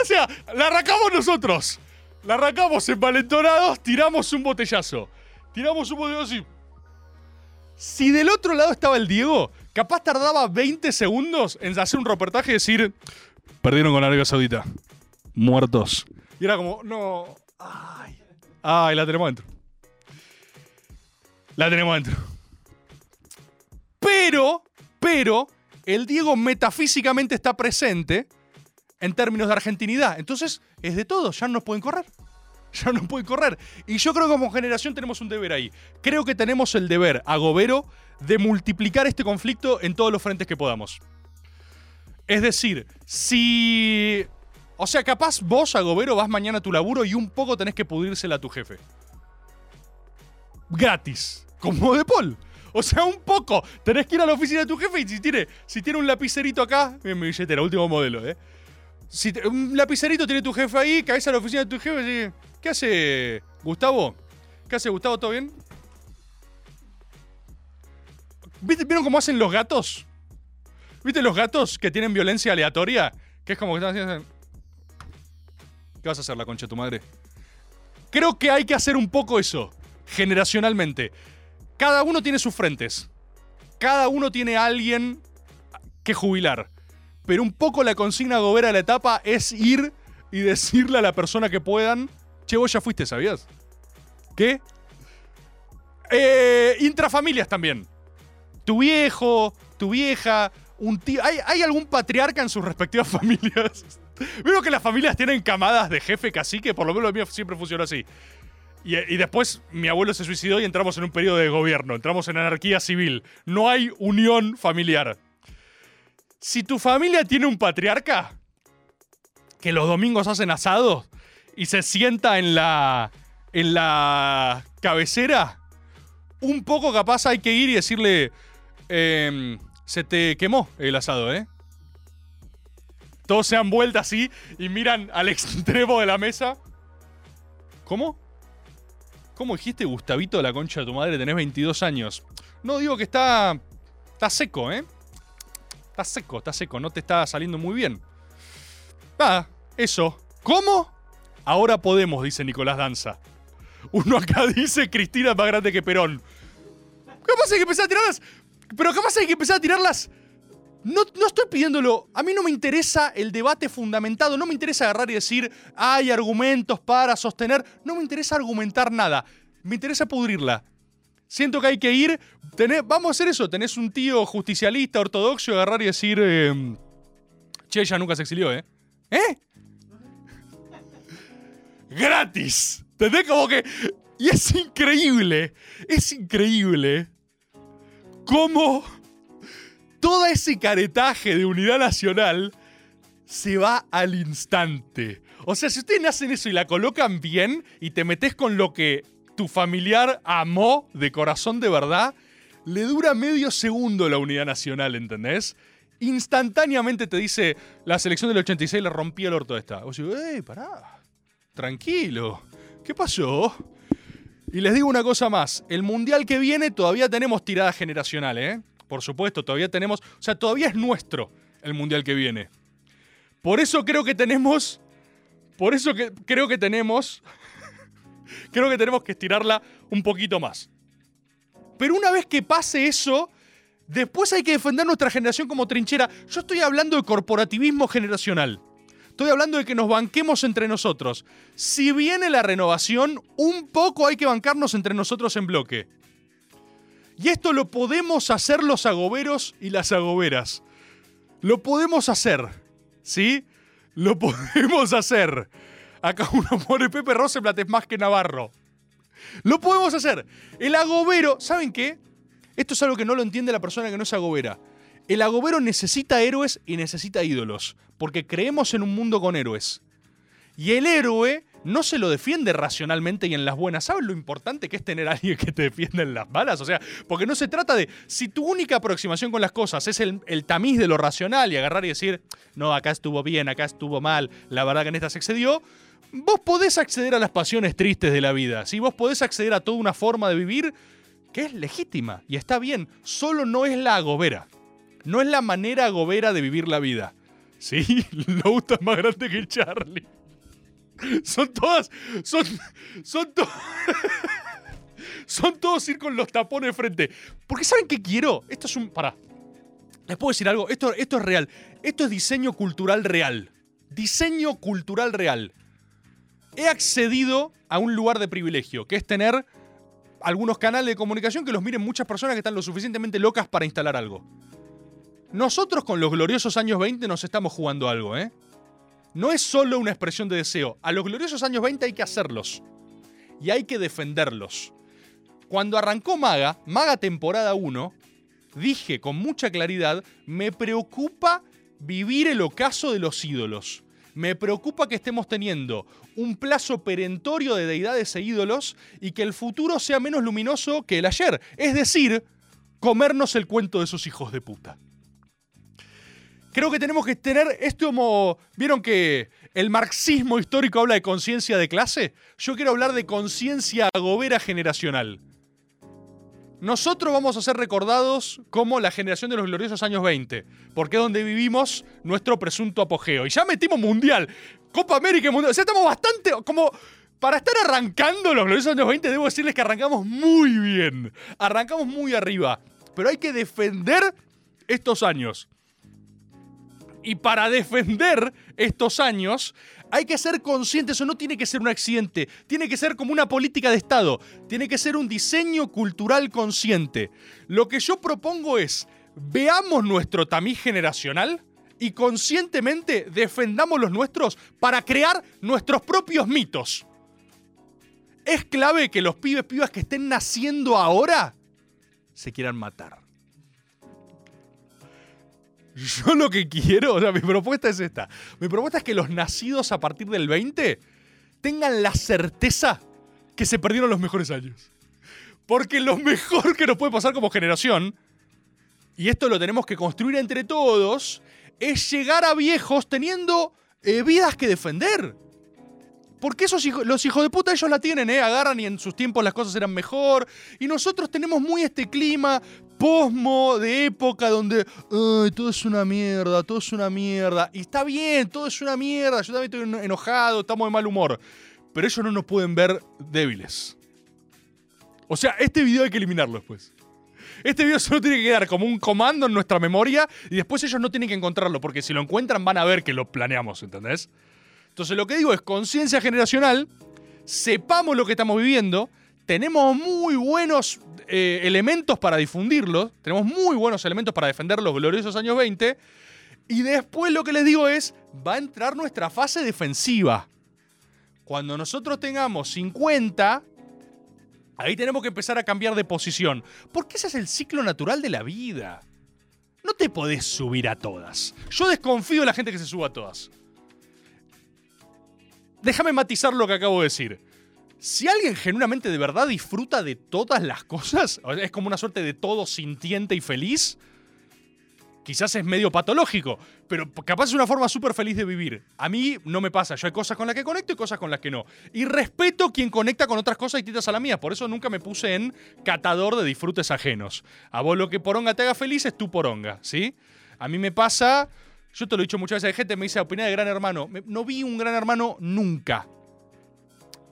O sea, la arrancamos nosotros. La arrancamos envalentonados, tiramos un botellazo. Tiramos un botellazo y. Si del otro lado estaba el Diego, capaz tardaba 20 segundos en hacer un reportaje y decir. Perdieron con Arabia Saudita. Muertos. Y era como, no. Ay. Ay, la tenemos dentro. La tenemos dentro. Pero, pero, el Diego metafísicamente está presente en términos de argentinidad. Entonces, es de todo, ya no pueden correr. Ya no pueden correr. Y yo creo que como generación tenemos un deber ahí. Creo que tenemos el deber, agobero, de multiplicar este conflicto en todos los frentes que podamos. Es decir, si... O sea, capaz vos, agobero, vas mañana a tu laburo y un poco tenés que pudrírsela a tu jefe. Gratis. Como de Paul. O sea, un poco. Tenés que ir a la oficina de tu jefe y si tiene, si tiene un lapicerito acá, en mi billetera, último modelo, ¿eh? Si un lapicerito tiene tu jefe ahí, caes a la oficina de tu jefe y decís, ¿qué hace Gustavo? ¿Qué hace Gustavo? ¿Todo bien? ¿Viste- ¿Vieron cómo hacen los gatos? ¿Viste los gatos que tienen violencia aleatoria? Que es como que están haciendo... ¿Qué vas a hacer, la concha de tu madre? Creo que hay que hacer un poco eso, generacionalmente. Cada uno tiene sus frentes. Cada uno tiene a alguien que jubilar. Pero un poco la consigna gobera de la etapa es ir y decirle a la persona que puedan, che, vos ya fuiste, ¿sabías? ¿Qué? Eh, intrafamilias también. Tu viejo, tu vieja, un tío. ¿Hay, hay algún patriarca en sus respectivas familias? Veo que las familias tienen camadas de jefe cacique, por lo menos lo mío siempre funcionó así. Y, y después mi abuelo se suicidó y entramos en un periodo de gobierno, entramos en anarquía civil. No hay unión familiar. Si tu familia tiene un patriarca que los domingos hacen asados y se sienta en la en la cabecera, un poco capaz hay que ir y decirle em, se te quemó el asado, ¿eh? Todos se dan vuelta así y miran al extremo de la mesa. ¿Cómo? ¿Cómo dijiste, Gustavito la concha de tu madre? Tenés 22 años. No, digo que está. Está seco, ¿eh? Está seco, está seco. No te está saliendo muy bien. Ah, eso. ¿Cómo? Ahora podemos, dice Nicolás Danza. Uno acá dice Cristina es más grande que Perón. capaz hay que empezar a tirarlas. Pero capaz hay que empezar a tirarlas. No, no estoy pidiéndolo. A mí no me interesa el debate fundamentado. No me interesa agarrar y decir, hay argumentos para sostener. No me interesa argumentar nada. Me interesa pudrirla. Siento que hay que ir. vamos a hacer eso. Tenés un tío justicialista, ortodoxo, agarrar y decir. eh, che, ella nunca se exilió, ¿eh? ¿Eh? ¡Gratis! ¿Entendés? Como que. Y es increíble. Es increíble. Cómo todo ese caretaje de unidad nacional se va al instante. O sea, si ustedes hacen eso y la colocan bien y te metes con lo que tu familiar amó de corazón de verdad, le dura medio segundo la unidad nacional, ¿entendés? Instantáneamente te dice, la selección del 86 le rompía el orto a esta. Vos decís, ¡ey, pará! Tranquilo. ¿Qué pasó? Y les digo una cosa más. El mundial que viene todavía tenemos tirada generacional, ¿eh? Por supuesto, todavía tenemos. O sea, todavía es nuestro el mundial que viene. Por eso creo que tenemos. Por eso creo que tenemos. Creo que tenemos que estirarla un poquito más. Pero una vez que pase eso, después hay que defender nuestra generación como trinchera. Yo estoy hablando de corporativismo generacional. Estoy hablando de que nos banquemos entre nosotros. Si viene la renovación, un poco hay que bancarnos entre nosotros en bloque. Y esto lo podemos hacer los agoberos y las agoberas. Lo podemos hacer. ¿Sí? Lo podemos hacer. Acá uno pone Pepe Rosenblatt es más que Navarro. Lo podemos hacer. El agobero, ¿saben qué? Esto es algo que no lo entiende la persona que no es agobera. El agobero necesita héroes y necesita ídolos, porque creemos en un mundo con héroes. Y el héroe no se lo defiende racionalmente y en las buenas. ¿Sabes lo importante que es tener a alguien que te defienda en las malas? O sea, porque no se trata de. Si tu única aproximación con las cosas es el, el tamiz de lo racional y agarrar y decir, no, acá estuvo bien, acá estuvo mal, la verdad que en esta se excedió. Vos podés acceder a las pasiones tristes de la vida. Si vos podés acceder a toda una forma de vivir que es legítima y está bien, solo no es la agobera. No es la manera agobera de vivir la vida. Sí, Louta es más grande que Charlie. Son todas. Son. Son todas. son todos ir con los tapones de frente. Porque ¿saben qué quiero? Esto es un. Pará. Les puedo decir algo. Esto, esto es real. Esto es diseño cultural real. Diseño cultural real. He accedido a un lugar de privilegio, que es tener algunos canales de comunicación que los miren muchas personas que están lo suficientemente locas para instalar algo. Nosotros con los gloriosos años 20 nos estamos jugando algo, ¿eh? No es solo una expresión de deseo. A los gloriosos años 20 hay que hacerlos. Y hay que defenderlos. Cuando arrancó Maga, Maga temporada 1, dije con mucha claridad, me preocupa vivir el ocaso de los ídolos. Me preocupa que estemos teniendo un plazo perentorio de deidades e ídolos y que el futuro sea menos luminoso que el ayer. Es decir, comernos el cuento de esos hijos de puta creo que tenemos que tener esto como. ¿Vieron que el marxismo histórico habla de conciencia de clase? Yo quiero hablar de conciencia agobera generacional. Nosotros vamos a ser recordados como la generación de los gloriosos años 20, porque es donde vivimos nuestro presunto apogeo. Y ya metimos mundial, Copa América y mundial. O sea, estamos bastante como. Para estar arrancando los gloriosos años 20, debo decirles que arrancamos muy bien. Arrancamos muy arriba. Pero hay que defender estos años. Y para defender estos años, hay que ser conscientes, eso no tiene que ser un accidente, tiene que ser como una política de Estado, tiene que ser un diseño cultural consciente. Lo que yo propongo es, veamos nuestro tamiz generacional y conscientemente defendamos los nuestros para crear nuestros propios mitos. Es clave que los pibes pibas que estén naciendo ahora se quieran matar. Yo lo que quiero, o sea, mi propuesta es esta. Mi propuesta es que los nacidos a partir del 20 tengan la certeza que se perdieron los mejores años. Porque lo mejor que nos puede pasar como generación, y esto lo tenemos que construir entre todos, es llegar a viejos teniendo eh, vidas que defender. Porque esos hijos, los hijos de puta ellos la tienen, ¿eh? Agarran y en sus tiempos las cosas eran mejor. Y nosotros tenemos muy este clima posmo de época donde "Ay, todo es una mierda, todo es una mierda. Y está bien, todo es una mierda. Yo también estoy enojado, estamos de mal humor. Pero ellos no nos pueden ver débiles. O sea, este video hay que eliminarlo después. Este video solo tiene que quedar como un comando en nuestra memoria y después ellos no tienen que encontrarlo, porque si lo encuentran van a ver que lo planeamos, ¿entendés? Entonces lo que digo es conciencia generacional, sepamos lo que estamos viviendo, tenemos muy buenos eh, elementos para difundirlo, tenemos muy buenos elementos para defender los gloriosos años 20, y después lo que les digo es, va a entrar nuestra fase defensiva. Cuando nosotros tengamos 50, ahí tenemos que empezar a cambiar de posición, porque ese es el ciclo natural de la vida. No te podés subir a todas. Yo desconfío de la gente que se suba a todas. Déjame matizar lo que acabo de decir. Si alguien genuinamente de verdad disfruta de todas las cosas, es como una suerte de todo sintiente y feliz, quizás es medio patológico, pero capaz es una forma súper feliz de vivir. A mí no me pasa, yo hay cosas con las que conecto y cosas con las que no. Y respeto quien conecta con otras cosas distintas a la mía, por eso nunca me puse en catador de disfrutes ajenos. A vos lo que poronga te haga feliz es tu poronga, ¿sí? A mí me pasa, yo te lo he dicho muchas veces, hay gente me dice, opinión de Gran Hermano, no vi un Gran Hermano nunca.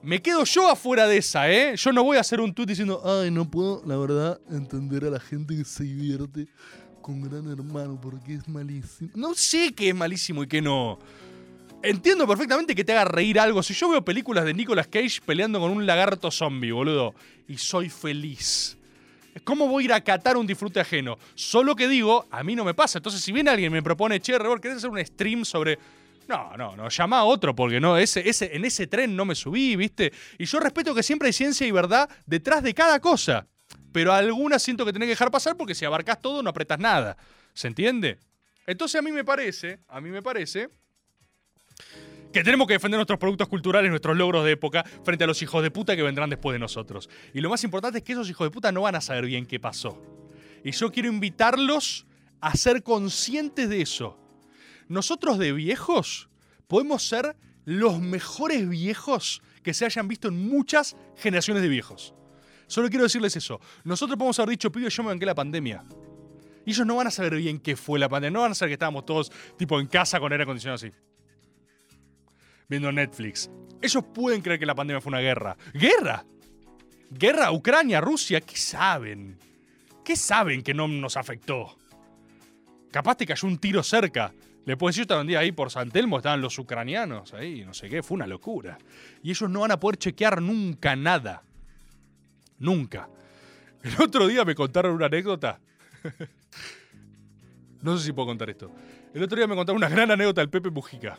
Me quedo yo afuera de esa, ¿eh? Yo no voy a hacer un tweet diciendo, ay, no puedo, la verdad, entender a la gente que se divierte con Gran Hermano porque es malísimo. No sé qué es malísimo y qué no. Entiendo perfectamente que te haga reír algo. Si yo veo películas de Nicolas Cage peleando con un lagarto zombie, boludo, y soy feliz. ¿Cómo voy a ir a catar un disfrute ajeno? Solo que digo, a mí no me pasa. Entonces, si viene alguien me propone, che, Rebor, ¿querés hacer un stream sobre no, no, no, llama a otro, porque no, ese, ese, en ese tren no me subí, ¿viste? Y yo respeto que siempre hay ciencia y verdad detrás de cada cosa. Pero algunas siento que tenés que dejar pasar porque si abarcas todo no apretas nada. ¿Se entiende? Entonces a mí me parece, a mí me parece que tenemos que defender nuestros productos culturales, nuestros logros de época, frente a los hijos de puta que vendrán después de nosotros. Y lo más importante es que esos hijos de puta no van a saber bien qué pasó. Y yo quiero invitarlos a ser conscientes de eso. Nosotros de viejos podemos ser los mejores viejos que se hayan visto en muchas generaciones de viejos. Solo quiero decirles eso. Nosotros podemos haber dicho, pibe, yo me banqué la pandemia. Y ellos no van a saber bien qué fue la pandemia. No van a saber que estábamos todos tipo en casa con aire acondicionado así. Viendo Netflix. Ellos pueden creer que la pandemia fue una guerra. ¿Guerra? ¿Guerra? ¿Ucrania? ¿Rusia? ¿Qué saben? ¿Qué saben que no nos afectó? Capaz te cayó un tiro cerca. Decir, yo estaba un día ahí por San Telmo, estaban los ucranianos ahí, no sé qué, fue una locura. Y ellos no van a poder chequear nunca nada. Nunca. El otro día me contaron una anécdota. no sé si puedo contar esto. El otro día me contaron una gran anécdota del Pepe Mujica.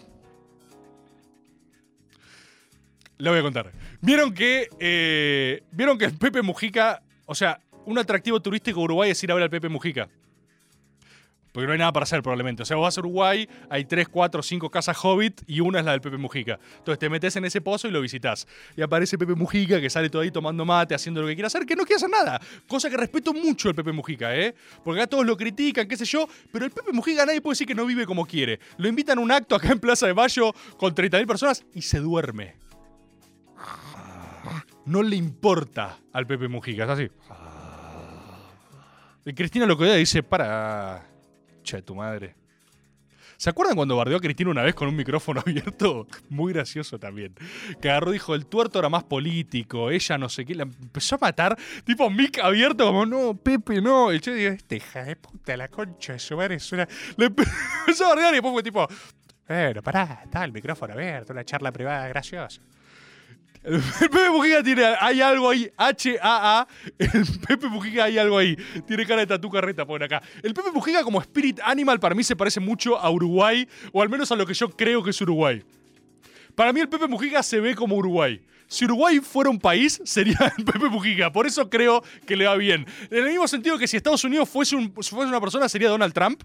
La voy a contar. Vieron que. eh, Vieron que el Pepe Mujica. O sea, un atractivo turístico de Uruguay es ir a ver al Pepe Mujica. Porque no hay nada para hacer probablemente. O sea, vos vas a Uruguay, hay 3, 4, 5 casas Hobbit y una es la del Pepe Mujica. Entonces te metes en ese pozo y lo visitas. Y aparece Pepe Mujica que sale todo ahí tomando mate, haciendo lo que quiere hacer, que no quiere hacer nada. Cosa que respeto mucho el Pepe Mujica, ¿eh? Porque acá todos lo critican, qué sé yo. Pero el Pepe Mujica nadie puede decir que no vive como quiere. Lo invitan a un acto acá en Plaza de Mayo con 30.000 personas y se duerme. No le importa al Pepe Mujica, es así. Y Cristina lo que dice, para... Che, tu madre. ¿Se acuerdan cuando bardeó a Cristina una vez con un micrófono abierto? Muy gracioso también. Que agarró dijo, el tuerto era más político, ella no sé qué. La empezó a matar, tipo mic abierto, como, no, Pepe, no. Y yo digo, este hija de puta, la concha de su madre es una... Le empezó a bardear y después fue tipo, bueno, pará, está el micrófono abierto, una charla privada graciosa. El Pepe Mujica tiene, hay algo ahí, H-A-A, el Pepe Mujica hay algo ahí, tiene cara de tatu carreta por acá. El Pepe Mujica como Spirit Animal para mí se parece mucho a Uruguay, o al menos a lo que yo creo que es Uruguay. Para mí el Pepe Mujica se ve como Uruguay. Si Uruguay fuera un país, sería el Pepe Mujica. Por eso creo que le va bien. En el mismo sentido que si Estados Unidos fuese, un- fuese una persona, sería Donald Trump.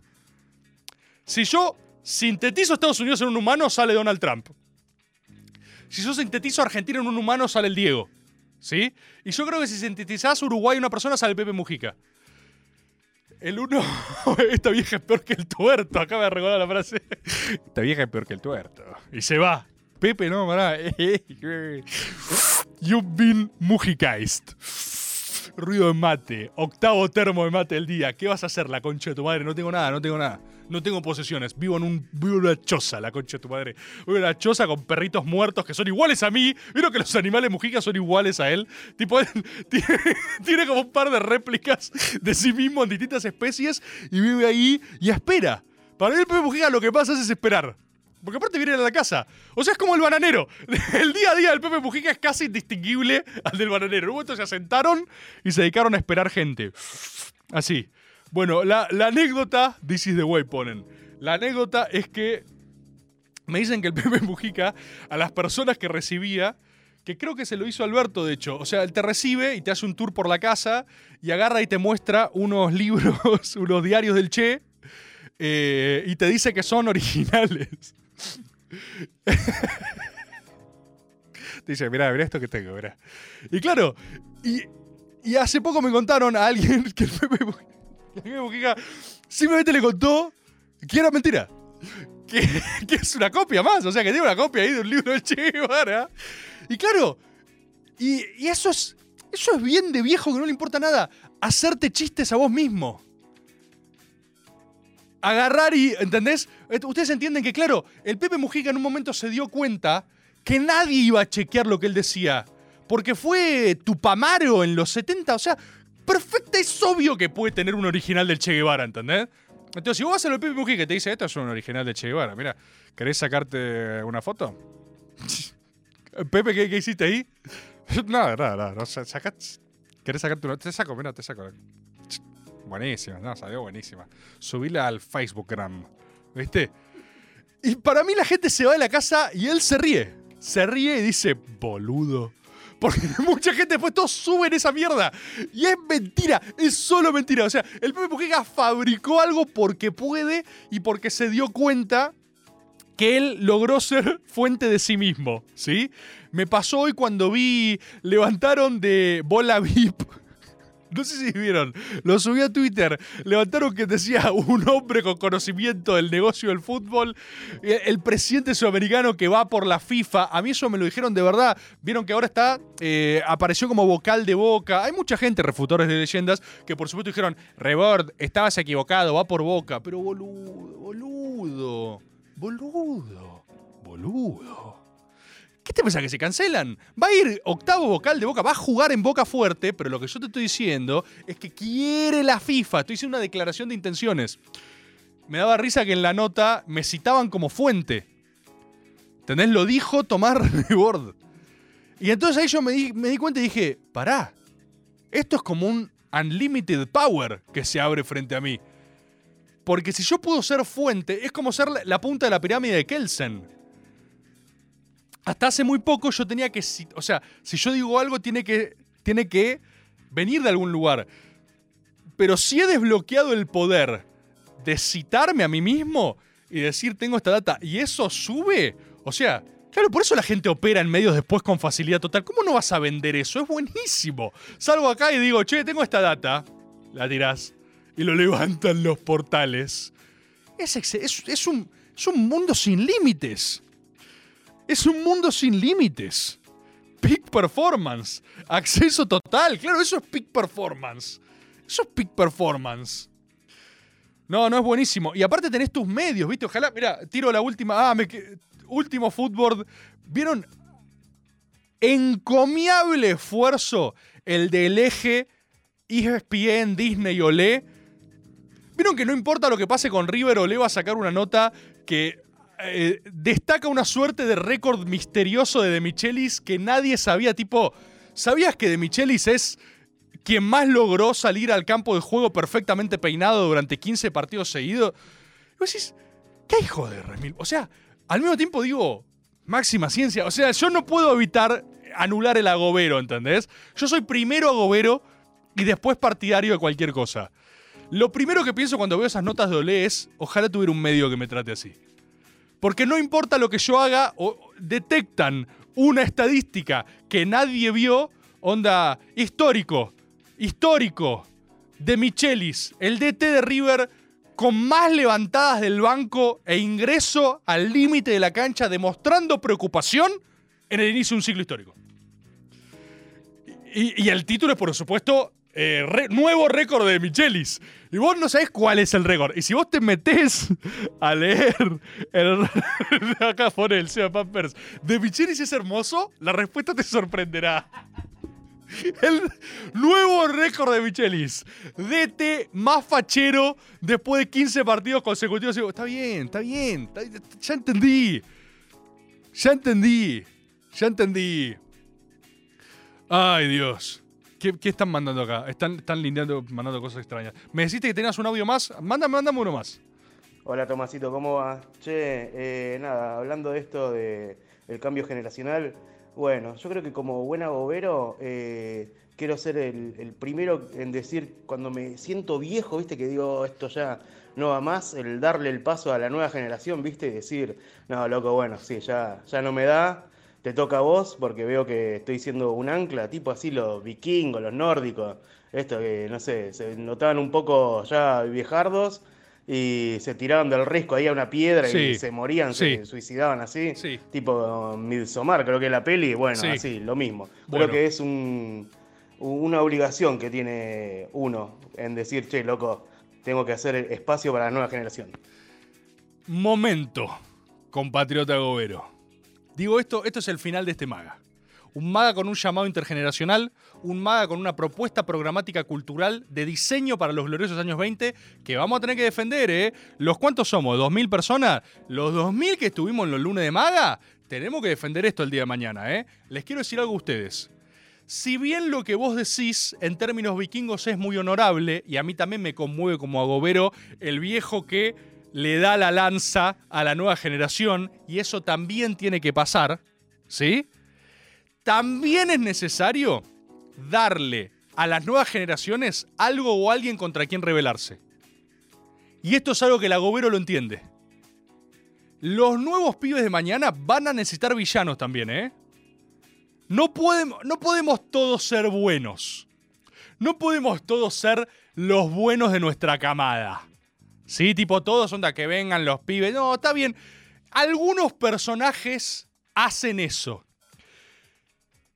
Si yo sintetizo Estados Unidos en un humano, sale Donald Trump. Si yo sintetizo Argentina en un humano, sale el Diego. ¿Sí? Y yo creo que si sintetizás Uruguay en una persona, sale Pepe Mujica. El uno. Esta vieja es peor que el tuerto. Acaba de recordar la frase. Esta vieja es peor que el tuerto. Y se va. Pepe, no, pará. You've been Mujicized. Ruido de mate. Octavo termo de mate del día. ¿Qué vas a hacer, la concha de tu madre? No tengo nada, no tengo nada. no tengo posesiones, vivo en, un, vivo en una choza, la concha de tu madre. Vivo en una choza con perritos muertos que son iguales a mí. Vieron que los animales Mujica son iguales a él. Tipo, tiene, como un par de réplicas de sí mismo en distintas especies y vive ahí y espera. Para mí el Pepe Mujica lo que pasa es esperar. Porque aparte viene a la casa. O sea, es como el bananero. El día a día del Pepe Mujica es casi indistinguible al del bananero. En un momento se asentaron y se dedicaron a esperar gente. Así. Bueno, la, anécdota, this is the way ponen. La anécdota es que me dicen que el Pepe Mujica a las personas que recibía, que creo que se lo hizo Alberto de hecho, o sea, él te recibe y te hace un tour por la casa y agarra y te muestra unos libros, unos diarios del Che, eh, y te dice que son originales. dice, mirá, mirá esto que tengo, mirá. Y claro, y, y hace poco me contaron a alguien que el Pepe el Pepe simplemente le contó que era mentira. Que, que es una copia más, o sea, que tiene una copia ahí de un libro del Che. Y claro, y, y eso, es, eso es bien de viejo que no le importa nada. Hacerte chistes a vos mismo agarrar y. ¿Entendés? Ustedes entienden que, claro, el Pepe Mujica en un momento se dio cuenta que nadie iba a chequear lo que él decía. Porque fue Tupamaro en los 70. O sea, perfecta, es obvio que puede tener un original del Che Guevara, ¿entendés? Entonces, si vos vas a lo Pepe Mujica y te dice, esto es un original del Che Guevara, mira, ¿querés sacarte una foto? Pepe, ¿qué, qué hiciste ahí? nada, nada, nada. No, saca, ¿Querés sacarte una? Te saco, mira, te saco. Buenísima, no, salió buenísima. Subíla al Facebookgram. ¿Viste? Y para mí la gente se va de la casa y él se ríe. Se ríe y dice, boludo. Porque mucha gente después todos suben esa mierda. Y es mentira, es solo mentira. O sea, el Pepe Mujica fabricó algo porque puede y porque se dio cuenta que él logró ser fuente de sí mismo, ¿sí? Me pasó hoy cuando vi, levantaron de Bola VIP no sé si vieron, lo subí a Twitter. Levantaron que decía un hombre con conocimiento del negocio del fútbol, eh, el presidente sudamericano que va por la FIFA. A mí eso me lo dijeron de verdad. Vieron que ahora está, eh, apareció como vocal de boca. Hay mucha gente, refutores de leyendas, que por supuesto dijeron, Rebord, estabas equivocado, va por boca. Pero boludo, boludo, boludo, boludo. ¿Qué te pensás que se cancelan? Va a ir octavo vocal de Boca, va a jugar en Boca fuerte, pero lo que yo te estoy diciendo es que quiere la FIFA. Estoy haciendo una declaración de intenciones. Me daba risa que en la nota me citaban como fuente. ¿Entendés? Lo dijo Tomás Rebord. Y entonces ahí yo me di, me di cuenta y dije, pará, esto es como un unlimited power que se abre frente a mí. Porque si yo puedo ser fuente, es como ser la punta de la pirámide de Kelsen hasta hace muy poco yo tenía que, o sea, si yo digo algo tiene que, tiene que venir de algún lugar. Pero si he desbloqueado el poder de citarme a mí mismo y decir tengo esta data y eso sube, o sea, claro, por eso la gente opera en medios después con facilidad total. ¿Cómo no vas a vender eso? Es buenísimo. Salgo acá y digo, che, tengo esta data, la tirás y lo levantan los portales. Es, es, es, un, es un mundo sin límites. Es un mundo sin límites. Peak performance. Acceso total. Claro, eso es peak performance. Eso es peak performance. No, no es buenísimo. Y aparte tenés tus medios, ¿viste? Ojalá, mira, tiro la última. Ah, me, último fútbol. ¿Vieron? Encomiable esfuerzo el del eje ESPN, Disney, Olé. ¿Vieron que no importa lo que pase con River, Olé va a sacar una nota que eh, destaca una suerte de récord misterioso de De Michelis que nadie sabía. Tipo, ¿sabías que De Michelis es quien más logró salir al campo de juego perfectamente peinado durante 15 partidos seguidos? Y vos decís, ¿qué hijo de Remil? O sea, al mismo tiempo digo, máxima ciencia. O sea, yo no puedo evitar anular el agobero, ¿entendés? Yo soy primero agobero y después partidario de cualquier cosa. Lo primero que pienso cuando veo esas notas de Olé es, ojalá tuviera un medio que me trate así. Porque no importa lo que yo haga, o detectan una estadística que nadie vio, onda histórico, histórico, de Michelis, el DT de River con más levantadas del banco e ingreso al límite de la cancha demostrando preocupación en el inicio de un ciclo histórico. Y, y el título es, por supuesto, eh, nuevo récord de Michelis. Y vos no sabés cuál es el récord. Y si vos te metés a leer el, acá pone el Seba Pampers, de Michelis es hermoso, la respuesta te sorprenderá. El nuevo récord de Michelis. DT más fachero después de 15 partidos consecutivos. Está bien, está bien. ya entendí. Ya entendí. Ya entendí. Ay, Dios. ¿Qué, qué están mandando acá? Están, están mandando cosas extrañas. Me deciste que tenías un audio más. Mándame, mándame uno más. Hola Tomasito, ¿cómo va? Che, eh, nada, hablando de esto de el cambio generacional, bueno, yo creo que como buen agobero eh, quiero ser el, primero en decir cuando me siento viejo, viste, que digo esto ya no va más, el darle el paso a la nueva generación, viste, y decir, no, loco, bueno, sí, ya, ya no me da, te toca a vos porque veo que estoy siendo un ancla, tipo así los vikingos, los nórdicos, esto que, no sé, se notaban un poco ya viejardos y se tiraban del risco ahí a una piedra Sí, y se morían, sí. se suicidaban así, tipo Midsommar, creo que es la peli, bueno, Sí. así, lo mismo. Bueno. Creo que es un, una obligación que tiene uno en decir, che, loco, tengo que hacer espacio para la nueva generación. Momento, compatriota Gobero. Digo esto, esto es el final de este maga. Un maga con un llamado intergeneracional, un maga con una propuesta programática cultural de diseño para los gloriosos años 20 que vamos a tener que defender, ¿eh? ¿Los cuántos somos? ¿2.000 personas? ¿Los 2.000 que estuvimos en los lunes de maga? Tenemos que defender esto el día de mañana, ¿eh? Les quiero decir algo a ustedes. Si bien lo que vos decís en términos vikingos es muy honorable, y a mí también me conmueve como agobero el viejo que le da la lanza a la nueva generación, y eso también tiene que pasar, ¿sí? También es necesario darle a las nuevas generaciones algo o alguien contra quien rebelarse. Y esto es algo que el agobero lo entiende. Los nuevos pibes de mañana van a necesitar villanos también, ¿eh? No podemos, no podemos todos ser buenos. No podemos todos ser los buenos de nuestra camada. Sí, tipo, todos onda que vengan los pibes. No, está bien. Algunos personajes hacen eso.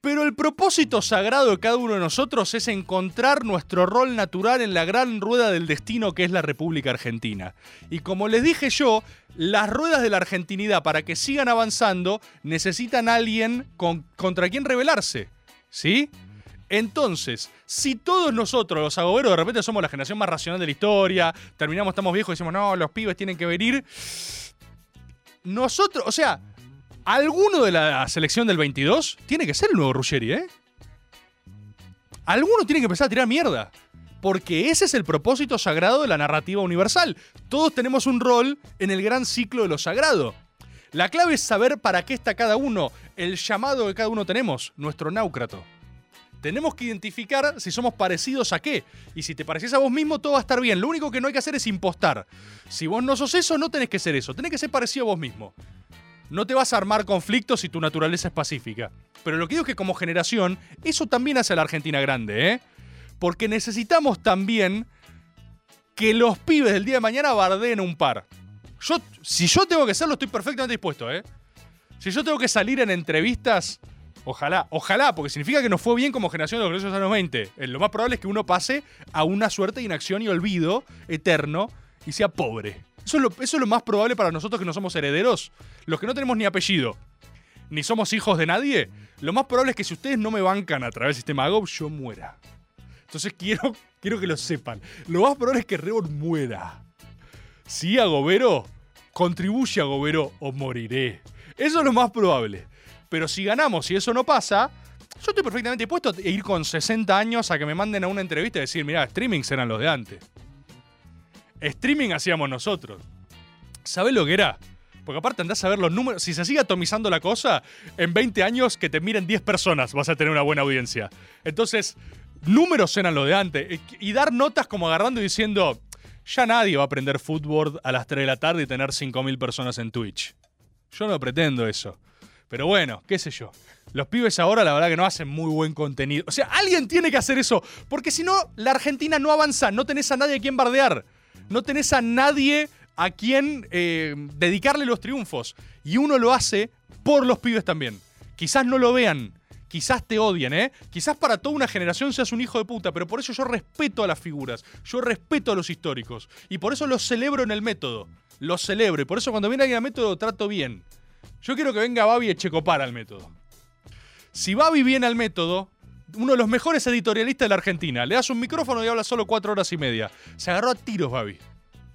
Pero el propósito sagrado de cada uno de nosotros es encontrar nuestro rol natural en la gran rueda del destino que es la República Argentina. Y como les dije yo, las ruedas de la argentinidad para que sigan avanzando necesitan alguien con- contra quien rebelarse. ¿Sí? Entonces, si todos nosotros, los agoberos, de repente somos la generación más racional de la historia, terminamos, estamos viejos y decimos, no, los pibes tienen que venir. Nosotros, o sea, alguno de la selección del 22 tiene que ser el nuevo Ruggeri, ¿eh? Alguno tiene que empezar a tirar mierda. Porque ese es el propósito sagrado de la narrativa universal. Todos tenemos un rol en el gran ciclo de lo sagrado. La clave es saber para qué está cada uno, el llamado que cada uno tenemos, nuestro náucrato. Tenemos que identificar si somos parecidos a qué. Y si te pareces a vos mismo, todo va a estar bien. Lo único que no hay que hacer es impostar. Si vos no sos eso, no tenés que ser eso. Tenés que ser parecido a vos mismo. No te vas a armar conflictos si tu naturaleza es pacífica. Pero lo que digo es que como generación, eso también hace a la Argentina grande, ¿eh? Porque necesitamos también que los pibes del día de mañana bardeen un par. Yo, si yo tengo que hacerlo, estoy perfectamente dispuesto, ¿eh? Si yo tengo que salir en entrevistas, ojalá, ojalá, porque significa que nos fue bien como generación de los años 20. Eh, Lo más probable es que uno pase a una suerte de inacción y olvido eterno y sea pobre. Eso es, lo, lo más probable para nosotros que no somos herederos. Los que no tenemos ni apellido, ni somos hijos de nadie. Lo más probable es que si ustedes no me bancan a través del sistema AGOP, yo muera. Entonces quiero, quiero que lo sepan. Lo más probable es que Rebor muera. Si Agobero, contribuye a Agobero o moriré. Eso es lo más probable. Pero si ganamos y eso no pasa, yo estoy perfectamente dispuesto a ir con 60 años a que me manden a una entrevista y decir, mirá, streamings eran los de antes. Streaming hacíamos nosotros. ¿Sabés lo que era? Porque aparte andás a ver los números. Si se sigue atomizando la cosa, en 20 años que te miren 10 personas vas a tener una buena audiencia. Entonces, números eran lo de antes. Y dar notas como agarrando y diciendo, ya nadie va a aprender fútbol a las 3 de la tarde y tener 5.000 personas en Twitch. Yo no pretendo eso. Pero bueno, qué sé yo. Los pibes ahora la verdad que no hacen muy buen contenido. O sea, alguien tiene que hacer eso. Porque si no, la Argentina no avanza. No tenés a nadie a quien bardear. No tenés a nadie a quien eh, dedicarle los triunfos. Y uno lo hace por los pibes también. Quizás no lo vean. Quizás te odien, ¿eh? Quizás para toda una generación seas un hijo de puta, pero por eso yo respeto a las figuras, yo respeto a los históricos. Y por eso los celebro en el método. Los celebro. Y por eso cuando viene alguien al método trato bien. Yo quiero que venga Babi Echecopar al método. Si Babi viene al método, uno de los mejores editorialistas de la Argentina, le das un micrófono y habla solo cuatro horas y media. Se agarró a tiros, Babi.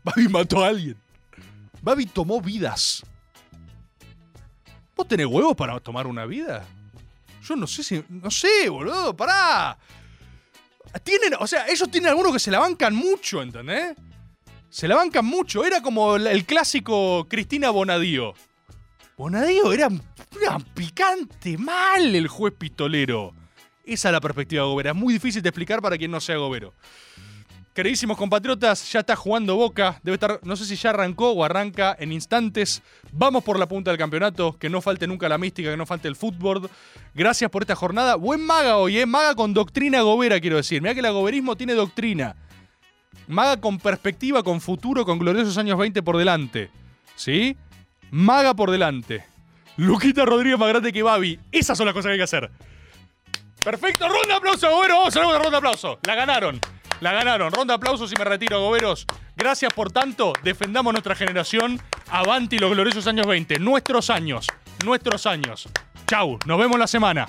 Babi mató a alguien. Babi tomó vidas. ¿Vos tenés huevos para tomar una vida? Yo no sé si. No sé, boludo, pará. Tienen, o sea, ellos tienen algunos que se la bancan mucho, ¿entendés? Se la bancan mucho. Era como el, el clásico Cristina Bonadío. Bonadío era, picante mal el juez pistolero. Esa es la perspectiva de Gobera. Es muy difícil de explicar para quien no sea Gobero. Queridísimos compatriotas, ya está jugando Boca. Debe estar, no sé si ya arrancó o arranca en instantes. Vamos por la punta del campeonato. Que no falte nunca la mística, que no falte el fútbol. Gracias por esta jornada. Buen maga hoy, ¿eh? Maga con doctrina gobera, quiero decir. Mira que el agoberismo tiene doctrina. Maga con perspectiva, con futuro, con gloriosos años 20 por delante. ¿Sí? Maga por delante. Luquita Rodríguez más grande que Babi. Esas son las cosas que hay que hacer. Perfecto, ronda de aplauso, Gobero. Vamos a ronda de aplauso. La ganaron. La ganaron. Ronda de aplausos y me retiro, Goberos. Gracias por tanto. Defendamos nuestra generación. Avanti los gloriosos años 20. Nuestros años. Nuestros años. Chau. Nos vemos la semana.